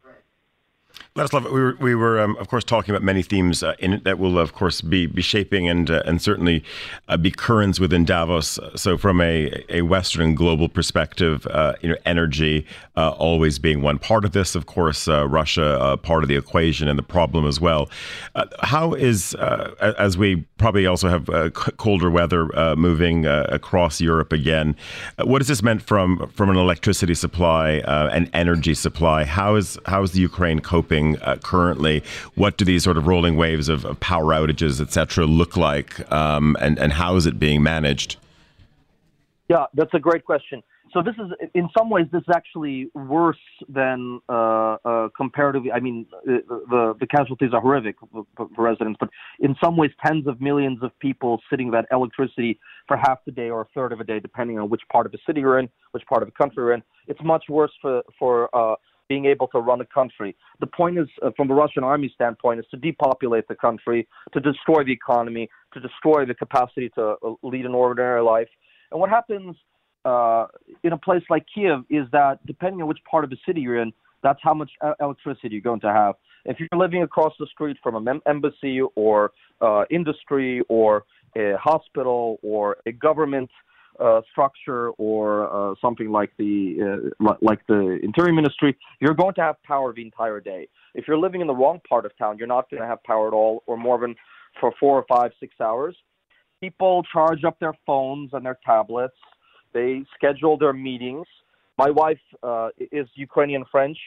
Ladislav, we were, we were um, of course, talking about many themes uh, that will, of course, be, be shaping and uh, and certainly uh, be currents within Davos. So, from a, a Western global perspective, uh, you know, energy uh, always being one part of this. Of course, uh, Russia part of the equation and the problem as well. how is, as we probably also have uh, colder weather uh, moving uh, across Europe again, what has this meant from from an electricity supply and energy supply? How is how is the Ukraine coping? uh, currently. What do these sort of rolling waves of, of power outages, et cetera, look like, um, and and how is it being managed? Yeah, that's a great question. So this is, in some ways, this is actually worse than uh, uh, comparatively. I mean, uh, the the casualties are horrific for, for, residents, but in some ways, tens of millions of people sitting without electricity for half the day or a third of a day, depending on which part of the city you're in, which part of the country you're in. It's much worse for for uh, being able to run a country. The point is, uh, from the Russian army standpoint, is to depopulate the country, to destroy the economy, to destroy the capacity to uh, lead an ordinary life. And what happens uh, in a place like Kiev is that depending on which part of the city you're in, that's how much electricity you're going to have. If you're living across the street from an embassy or uh, industry or a hospital or a government uh, structure or uh, something like the uh, like the interior ministry, you're going to have power the entire day. If you're living in the wrong part of town, you're not going to have power at all, or more than for four or five, six hours. People charge up their phones and their tablets. They schedule their meetings. My wife uh, is Ukrainian French.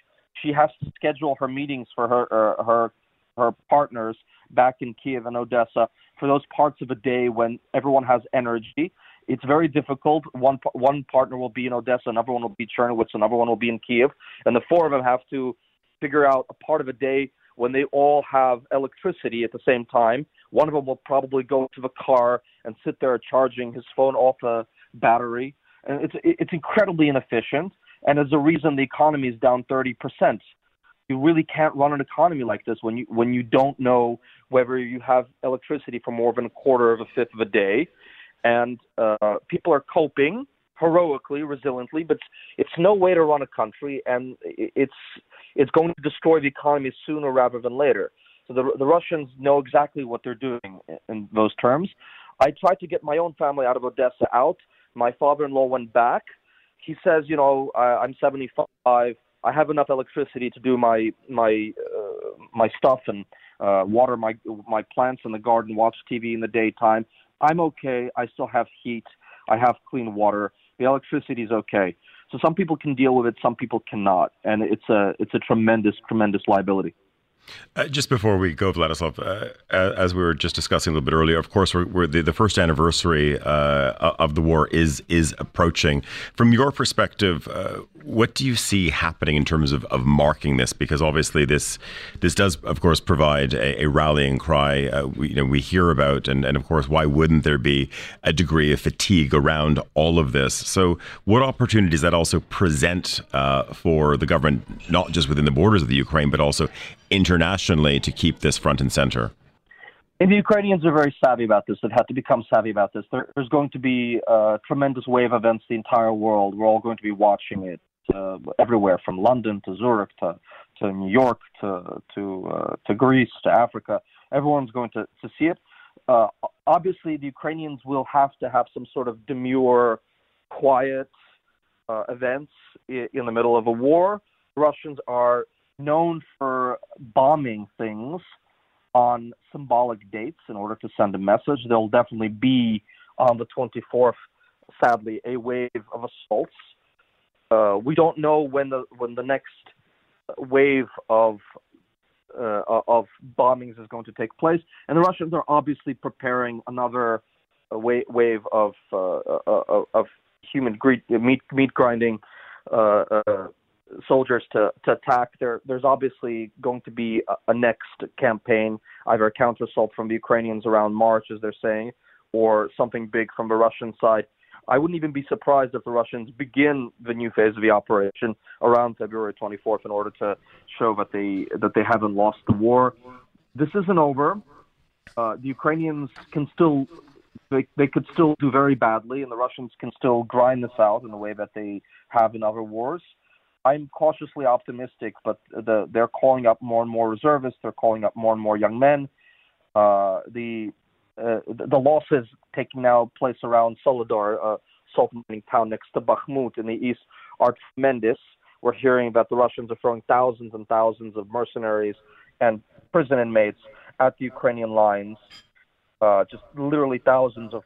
She has to schedule her meetings for her uh, her her partners back in Kiev and Odessa for those parts of a day when everyone has energy it's very difficult. One one partner will be in Odessa, another one will be Czernowitz, another one will be in Kiev, and the four of them have to figure out a part of a day when they all have electricity at the same time. One of them will probably go to the car and sit there charging his phone off a battery, and it's it's incredibly inefficient. And as a reason, the economy is down 30 percent. You really can't run an economy like this when you when you don't know whether you have electricity for more than a quarter of a fifth of a day and uh, people are coping heroically, resiliently, but it's no way to run a country, and it's it's going to destroy the economy sooner rather than later. So the the Russians know exactly what they're doing in those terms. I tried to get my own family out of Odessa out. My father-in-law went back. He says, you know, I, I'm 75. I have enough electricity to do my my uh, my stuff and uh, water my my plants in the garden, watch TV in the daytime. I'm okay. I still have heat. I have clean water. The electricity is okay. So some people can deal with it, some people cannot, and it's a it's a tremendous tremendous liability. Uh, just before we go, Vladislav, uh, as we were just discussing a little bit earlier, of course, we're, we're the, the, first anniversary uh, of the war is is approaching. From your perspective, uh, what do you see happening in terms of, of marking this? Because obviously, this this does, of course, provide a, a rallying cry. Uh, we, you know, we hear about, and, and of course, why wouldn't there be a degree of fatigue around all of this? So, what opportunities that also present uh, for the government, not just within the borders of the Ukraine, but also internationally to keep this front and center? And the Ukrainians are very savvy about this. They've had to become savvy about this. There, there's going to be a tremendous wave of events the entire world. We're all going to be watching it uh, everywhere, from London to Zurich to, to New York to to uh, to Greece to Africa. Everyone's going to, to see it. Uh, obviously, the Ukrainians will have to have some sort of demure, quiet uh, events in, in the middle of a war. The Russians are known for bombing things on symbolic dates in order to send a message. There'll definitely be on the 24th, sadly, a wave of assaults. Uh, we don't know when the when the next wave of uh, of bombings is going to take place, and the Russians are obviously preparing another uh, wave of uh, uh, of human meat meat grinding uh, soldiers to, to attack. There, there's obviously going to be a, a next campaign, either a counterassault from the Ukrainians around March, as they're saying, or something big from the Russian side. I wouldn't even be surprised if the Russians begin the new phase of the operation around February 24th in order to show that they that they haven't lost the war. This isn't over. Uh, the Ukrainians can still they, they could still do very badly, and the Russians can still grind this out in the way that they have in other wars. I'm cautiously optimistic, but the, they're calling up more and more reservists. They're calling up more and more young men. Uh, the uh, the losses taking now place around Soledar, a salt mining town next to Bakhmut in the east, are tremendous. We're hearing that the Russians are throwing thousands and thousands of mercenaries and prison inmates at the Ukrainian lines, uh, just literally thousands of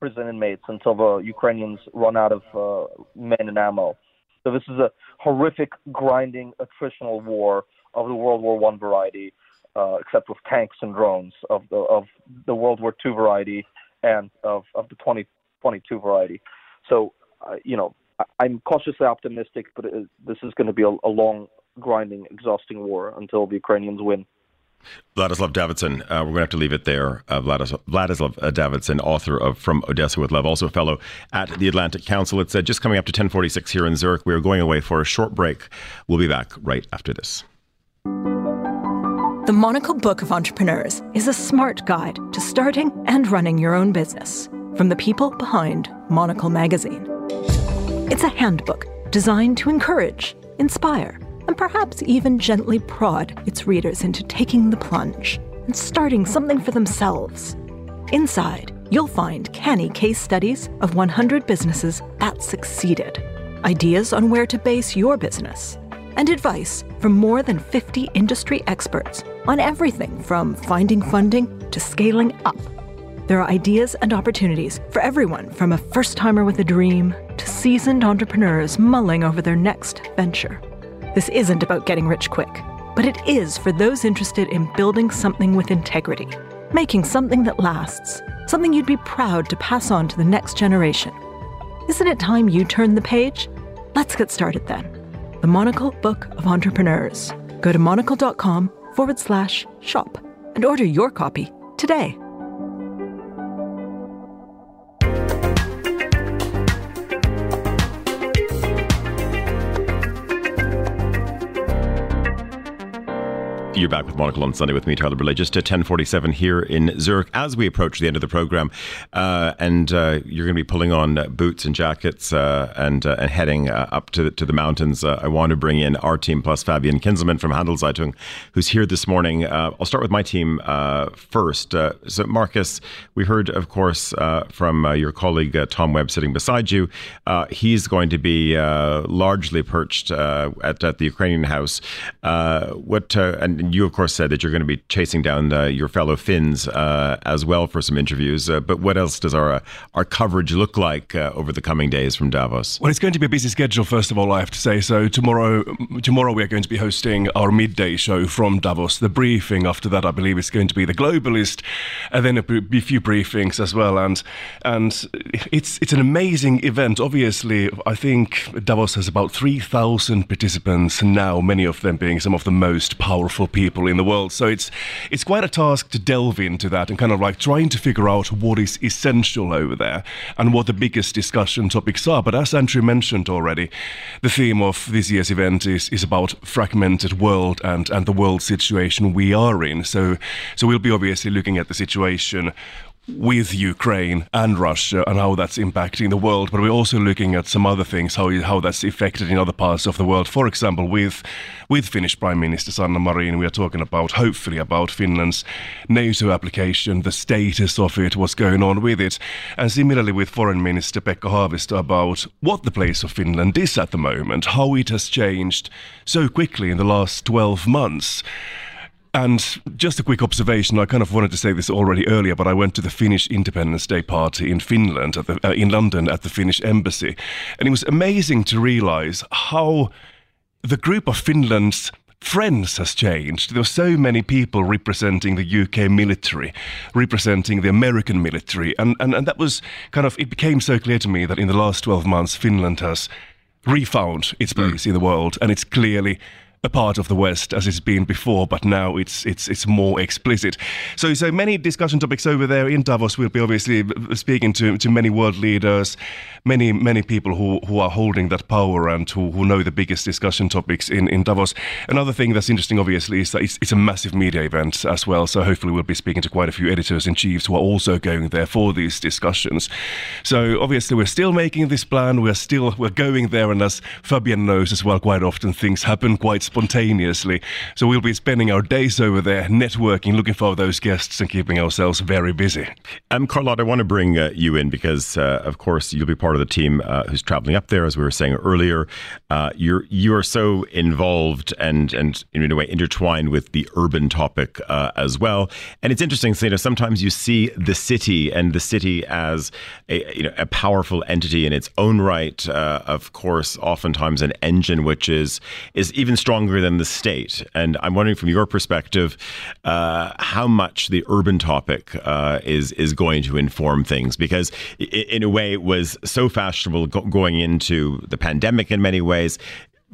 prison inmates until the Ukrainians run out of uh, men and ammo. So this is a horrific, grinding, attritional war of the World War One variety uh, except with tanks and drones of the of the World War Two variety and of of the 2022 variety. So uh, you know I, am cautiously optimistic, but it, this is going to be a, a, long, grinding, exhausting war until the Ukrainians win. Vladislav Davidzon, uh, we're going to have to leave it there. Uh, Vladislav, Vladislav uh, Davidzon, author of From Odessa with Love, also a fellow at the Atlantic Council. It's uh, just coming up to 1046 here in Zurich. We are going away for a short break. We'll be back right after this. The Monocle Book of Entrepreneurs is a smart guide to starting and running your own business from the people behind Monocle Magazine. It's a handbook designed to encourage, inspire, and perhaps even gently prod its readers into taking the plunge and starting something for themselves. Inside, you'll find canny case studies of 100 businesses that succeeded, ideas on where to base your business, and advice from more than 50 industry experts on everything from finding funding to scaling up. There are ideas and opportunities for everyone from a first timer with a dream to seasoned entrepreneurs mulling over their next venture. This isn't about getting rich quick, but it is for those interested in building something with integrity, making something that lasts, something you'd be proud to pass on to the next generation. Isn't it time you turned the page? Let's get started then the Monocle Book of Entrepreneurs. Go to monocle.com forward slash shop and order your copy today. You're back with Monocle on Sunday with me, Tyler Brûlé, just at 1047 here in Zurich as we approach the end of the program. Uh, and uh, you're going to be pulling on uh, boots and jackets uh, and, uh, and heading uh, up to the, to the mountains. I want to bring in our team plus Fabian Kinzelmann from Handelszeitung, who's here this morning. I'll start with my team first. so, Marcus, we heard, of course, from your colleague Tom Webb sitting beside you. he's going to be largely perched at, at the Ukrainian house. what and you, of course, said that you're going to be chasing down uh, your fellow Finns uh, as well for some interviews. Uh, but what else does our uh, our coverage look like uh, over the coming days from Davos? Well, it's going to be a busy schedule. First of all, I have to say. So tomorrow, tomorrow we are going to be hosting our midday show from Davos. The briefing after that, I believe, is going to be the Globalist, and then a, b- few briefings as well. And and it's it's an amazing event. Obviously, I think Davos has about three thousand participants now. Many of them being some of the most powerful people in the world. So it's it's quite a task to delve into that and kind of like trying to figure out what is essential over there and what the biggest discussion topics are. But as Andrew mentioned already, the theme of this year's event is is about fragmented world and and the world situation we are in. So so we'll be obviously looking at the situation with Ukraine and Russia and how that's impacting the world, but we're also looking at some other things, how how that's affected in other parts of the world. For example, with with Finnish Prime Minister Sanna Marin, we are talking about hopefully about Finland's NATO application, the status of it, what's going on with it, and similarly with Foreign Minister Pekka Haavisto about what the place of Finland is at the moment, how it has changed so quickly in the last 12 months. And just a quick observation, I kind of wanted to say this already earlier, but I went to the Finnish Independence Day party in Finland, the, uh, in London, at the Finnish embassy. And it was amazing to realize how the group of Finland's friends has changed. There were so many people representing the UK military, representing the American military. And, and, and that was kind of, it became so clear to me that in the last 12 months, Finland has refound its place in the world, and it's clearly a part of the West as it's been before, but now it's it's it's more explicit. So so many discussion topics over there in Davos. We'll be obviously speaking to, to many world leaders, many many people who, who are holding that power and who, who know the biggest discussion topics in, in Davos. Another thing that's interesting, obviously, is that it's, it's a massive media event as well. So hopefully we'll be speaking to quite a few editors in chiefs who are also going there for these discussions. So obviously we're still making this plan. We're still we're going there, and as Fabian knows as well, quite often things happen quite spontaneously. So we'll be spending our days over there networking, looking for those guests, and keeping ourselves very busy. Um, Carlotte, I want to bring uh, you in because, uh, of course, you'll be part of the team uh, who's traveling up there, as we were saying earlier. Uh, you're you are so involved and and in a way intertwined with the urban topic uh, as well. And it's interesting, so, you know, sometimes you see the city and the city as a you know a powerful entity in its own right. Uh, of course, oftentimes an engine which is is even stronger than the state. And I'm wondering, from your perspective, uh, how much the urban topic uh, is is going to inform things, because in a way, it was so fashionable going into the pandemic in many ways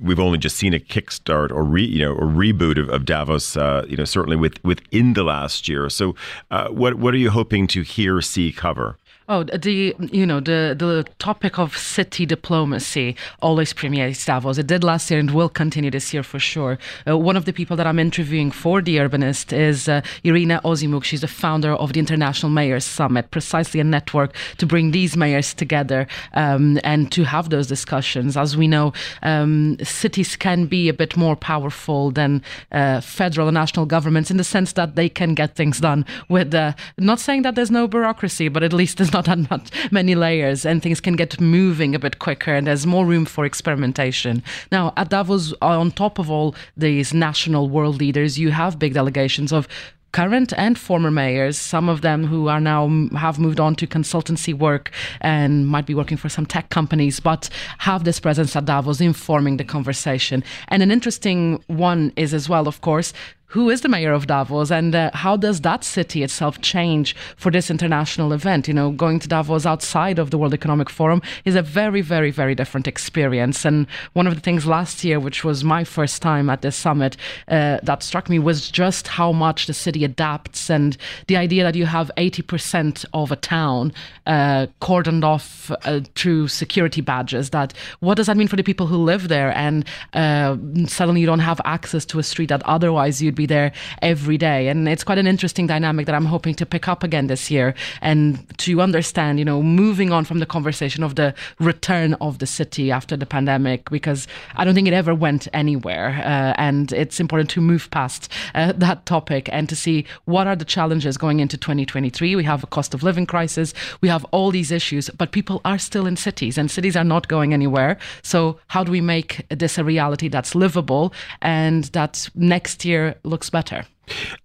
we've only just seen a kickstart or re, you know a reboot of, of Davos, uh, you know certainly with within the last year. So, uh, what what are you hoping to hear, see, cover? Oh, the you know the the topic of city diplomacy always permeates Davos. It did last year and will continue this year for sure. Uh, one of the people that I'm interviewing for the Urbanist is uh, Irina Ozimuk. She's the founder of the International Mayors Summit, precisely a network to bring these mayors together um, and to have those discussions. As we know, um, cities can be a bit more powerful than uh, federal and national governments in the sense that they can get things done with. Uh, not saying that there's no bureaucracy, but at least there's not that much, many layers and things can get moving a bit quicker and there's more room for experimentation. Now, at Davos, on top of all these national world leaders, you have big delegations of current and former mayors, some of them who are now have moved on to consultancy work and might be working for some tech companies, but have this presence at Davos informing the conversation. And an interesting one is as well, of course, who is the mayor of Davos and uh, how does that city itself change for this international event? You know, going to Davos outside of the World Economic Forum is a very, very, very different experience. And one of the things last year, which was my first time at this summit, uh, that struck me was just how much the city adapts and the idea that you have 80% of a town uh, cordoned off uh, through security badges. That what does that mean for the people who live there? And uh, suddenly you don't have access to a street that otherwise you'd be there every day. And it's quite an interesting dynamic that I'm hoping to pick up again this year and to understand, you know, moving on from the conversation of the return of the city after the pandemic, because I don't think it ever went anywhere. Uh, and it's important to move past uh, that topic and to see what are the challenges going into 2023. We have a cost of living crisis, we have all these issues, but people are still in cities and cities are not going anywhere. So, how do we make this a reality that's livable and that next year looks better.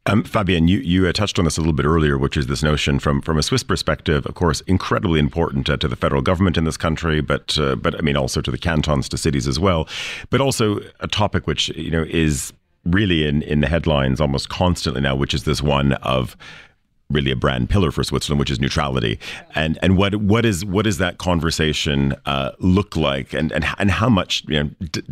Um, Fabian, you, you uh, touched on this a little bit earlier, which is this notion from, from a Swiss perspective, of course, incredibly important uh, to the federal government in this country, but uh, but I mean also to the cantons, to cities as well, but also a topic which you know is really in in the headlines almost constantly now, which is this one of really a brand pillar for Switzerland, which is neutrality. And and what what is what does that conversation uh, look like, and and and how much you know d-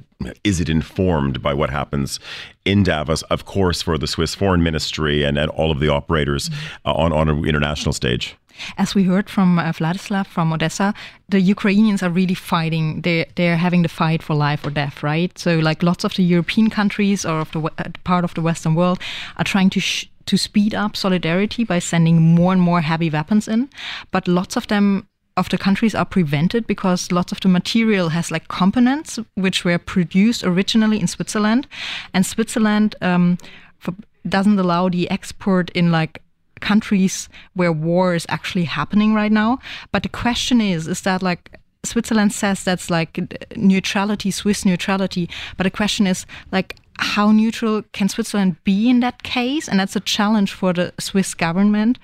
is it informed by what happens in Davos? Of course, for the Swiss Foreign Ministry and, and all of the operators uh, on on an international stage. As we heard from uh, Vladislav from Odessa, the Ukrainians are really fighting. They they're having the fight for life or death, right? So like lots of the European countries or of the uh, part of the Western world are trying to. Sh- to speed up solidarity by sending more and more heavy weapons in, but lots of them of the countries are prevented because lots of the material has like components which were produced originally in Switzerland, and Switzerland um, for, doesn't allow the export in like countries where war is actually happening right now. But the question is, is that like Switzerland says that's like neutrality, Swiss neutrality, but the question is like how neutral can Switzerland be in that case? And that's a challenge for the Swiss government.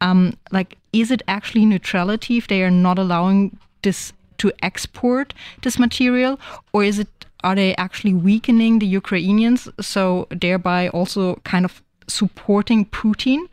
Um, like, is it actually neutrality if they are not allowing this to export this material, or is it are they actually weakening the Ukrainians, so thereby also kind of supporting Putin,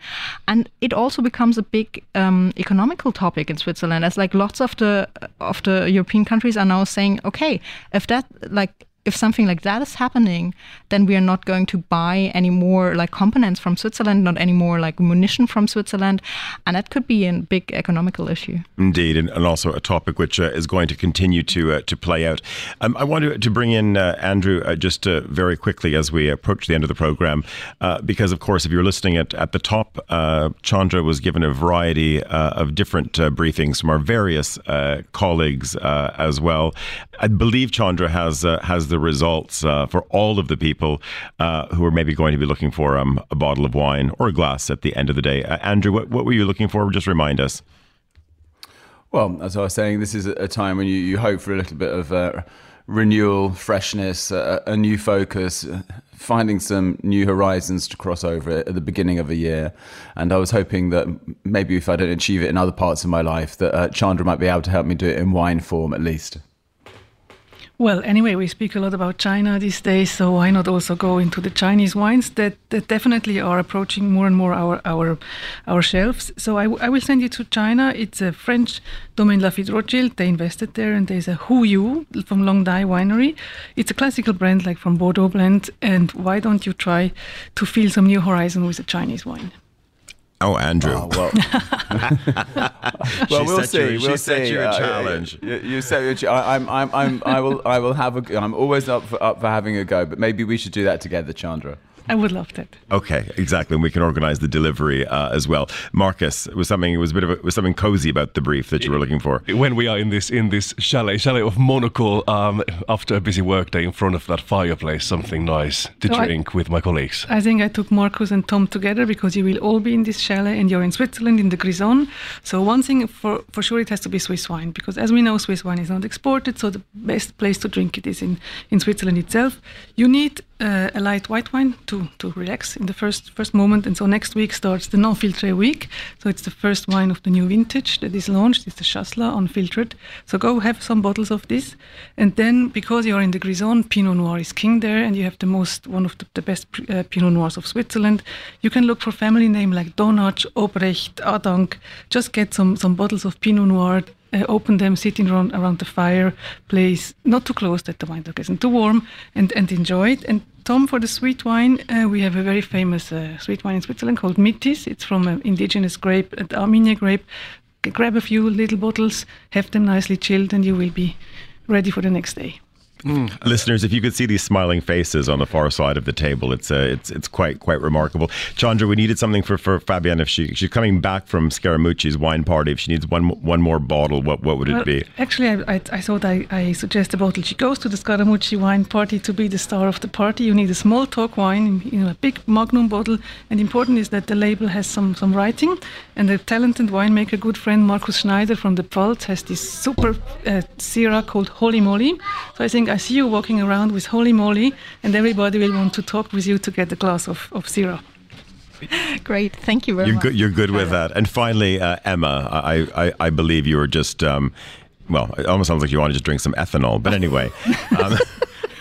and it also becomes a big um, economical topic in Switzerland. As like lots of the of the European countries are now saying, okay, if that like if something like that is happening, then we are not going to buy any more like components from Switzerland, not any more like munition from Switzerland, and that could be a big economical issue. Indeed, and, and also a topic which uh, is going to continue to uh, to play out. Um, I wanted to bring in uh, Andrew uh, just uh, very quickly as we approach the end of the program, uh, because of course, if you're listening at at the top, Chandra was given a variety of different briefings from our various colleagues as well. I believe Chandra has has the the results uh, for all of the people uh, who are maybe going to be looking for um, a bottle of wine or a glass at the end of the day. Uh, Andrew, what, what were you looking for? Just remind us. Well, as I was saying, this is a time when you, you hope for a little bit of uh, renewal, freshness, a, a new focus, finding some new horizons to cross over at the beginning of a year. And I was hoping that maybe if I don't achieve it in other parts of my life, that uh, Chandra might be able to help me do it in wine form at least. Well, anyway, we speak a lot about China these days, so why not also go into the Chinese wines that, that definitely are approaching more and more our our our shelves. So I, I will send you to China. It's a French Domaine Lafite Rothschild. They invested there, and there's a Hu Yu from Long Dai Winery. It's a classical brand like from Bordeaux blend. And why don't you try to feel some new horizon with a Chinese wine? Oh, Andrew. Oh, well, <laughs> well we'll see. You, we'll set see. you a Uh, challenge. You, you set you. I, I'm, I'm, I'm, I will, I will have a. I'm always up for, up for having a go, but maybe we should do that together, Chandra. I would love that. Okay, exactly. And we can organize the delivery uh, as well. Marcus, it was something. It was a bit of a, was something cozy about the brief that you were looking for. When we are in this in this chalet, chalet of Monocle, um, after a busy workday in front of that fireplace, something nice to So I- drink with my colleagues. I think I took Marcus and Tom together because you will all be in this chalet and you're in Switzerland in the Grison. So one thing for, for sure it has to be Swiss wine because as we know Swiss wine is not exported, so the best place to drink it is in, in Switzerland itself. You need uh, a light white wine to, to relax in the first first moment. And so next week starts the non-filtre week. So it's the first wine of the new vintage that is launched. It's the Chasselas unfiltered. So go have some bottles of this. And then because you're in the Grison, Pinot Noir is king there, and you have the most one of the, the best uh, Pinot Noirs of Switzerland. You can look for family name like Donatsch, Obrecht, Adank. Just get some some bottles of Pinot Noir uh, open them sitting around, around the fireplace, not too close that the wine dog isn't too warm, and, and enjoy it. And Tom, for the sweet wine, uh, we have a very famous uh, sweet wine in Switzerland called Mitis. It's from an indigenous grape, an Amigne grape. Grab a few little bottles, have them nicely chilled, and you will be ready for the next day. Listeners, if you could see these smiling faces on the far side of the table, it's uh, it's it's quite quite remarkable. Chandra, we needed something for, for Fabienne if she she's coming back from Scaramucci's wine party. If she needs one one more bottle, what what would it be? Actually, I, I, I thought I, I suggest a bottle. She goes to the Scaramucci wine party to be the star of the party. You need a small talk wine, you know, a big magnum bottle. And important is that the label has some, some writing. And the talented winemaker, good friend Markus Schneider from the Pfalz, has this super uh, Syrah called Holy Moly. So I think I see you walking around with Holy Moly, and everybody will want to talk with you to get a glass of, of Syrah. <laughs> Great, thank you very You're much. good. You're good with that. And finally, uh, Emma, I, I I believe you were just. Um, well, it almost sounds like you want to just drink some ethanol. But anyway, <laughs> um,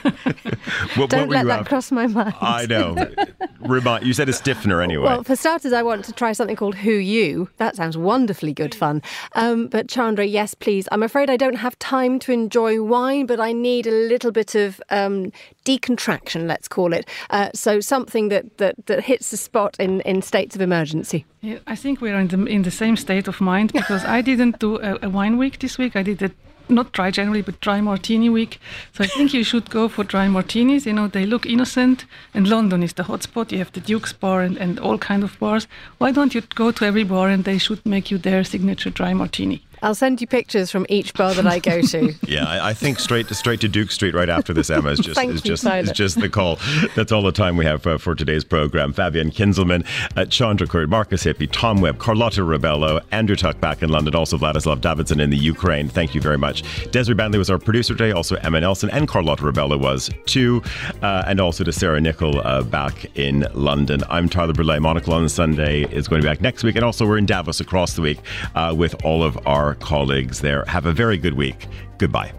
<laughs> what, what Don't were let you that after? cross my mind. I know. <laughs> Remind, you said a stiffener anyway. Well, for starters, I want to try something called Who You. That sounds wonderfully good fun. Um, but Chandra, yes, please. I'm afraid I don't have time to enjoy wine, but I need a little bit of um, decontraction, let's call it. Uh, so something that, that, that hits the spot in, in states of emergency. Yeah, I think we're in the in the same state of mind because I didn't do a, a wine week this week. I did a not dry January but dry martini week. So I think you should go for dry martinis. You know they look innocent, and London is the hotspot. You have the Duke's bar and, and all kind of bars. Why don't you go to every bar and they should make you their signature dry martini? I'll send you pictures from each bar that I go to. <laughs> Yeah, I, I think straight to straight to Duke Street right after this, Emma, is <laughs> just is you, just is just the call. That's all the time we have uh, for today's program. Fabian Kinzelmann, uh, Chandra Kurt, Marcus Hippi, Tom Webb, Carlotta Rebelo, Andrew Tuck back in London, also Vladislav Davidzon in the Ukraine. Thank you very much. Desiree Bandley was our producer today. Also Emma Nelson and Carlotta Rebelo was too, uh, and also to Sarah Nickel uh, back in London. I'm Tyler Brûlé. Monocle on Sunday is going to be back next week, and also we're in Davos across the week uh, with all of colleagues there. Have a very good week. Goodbye.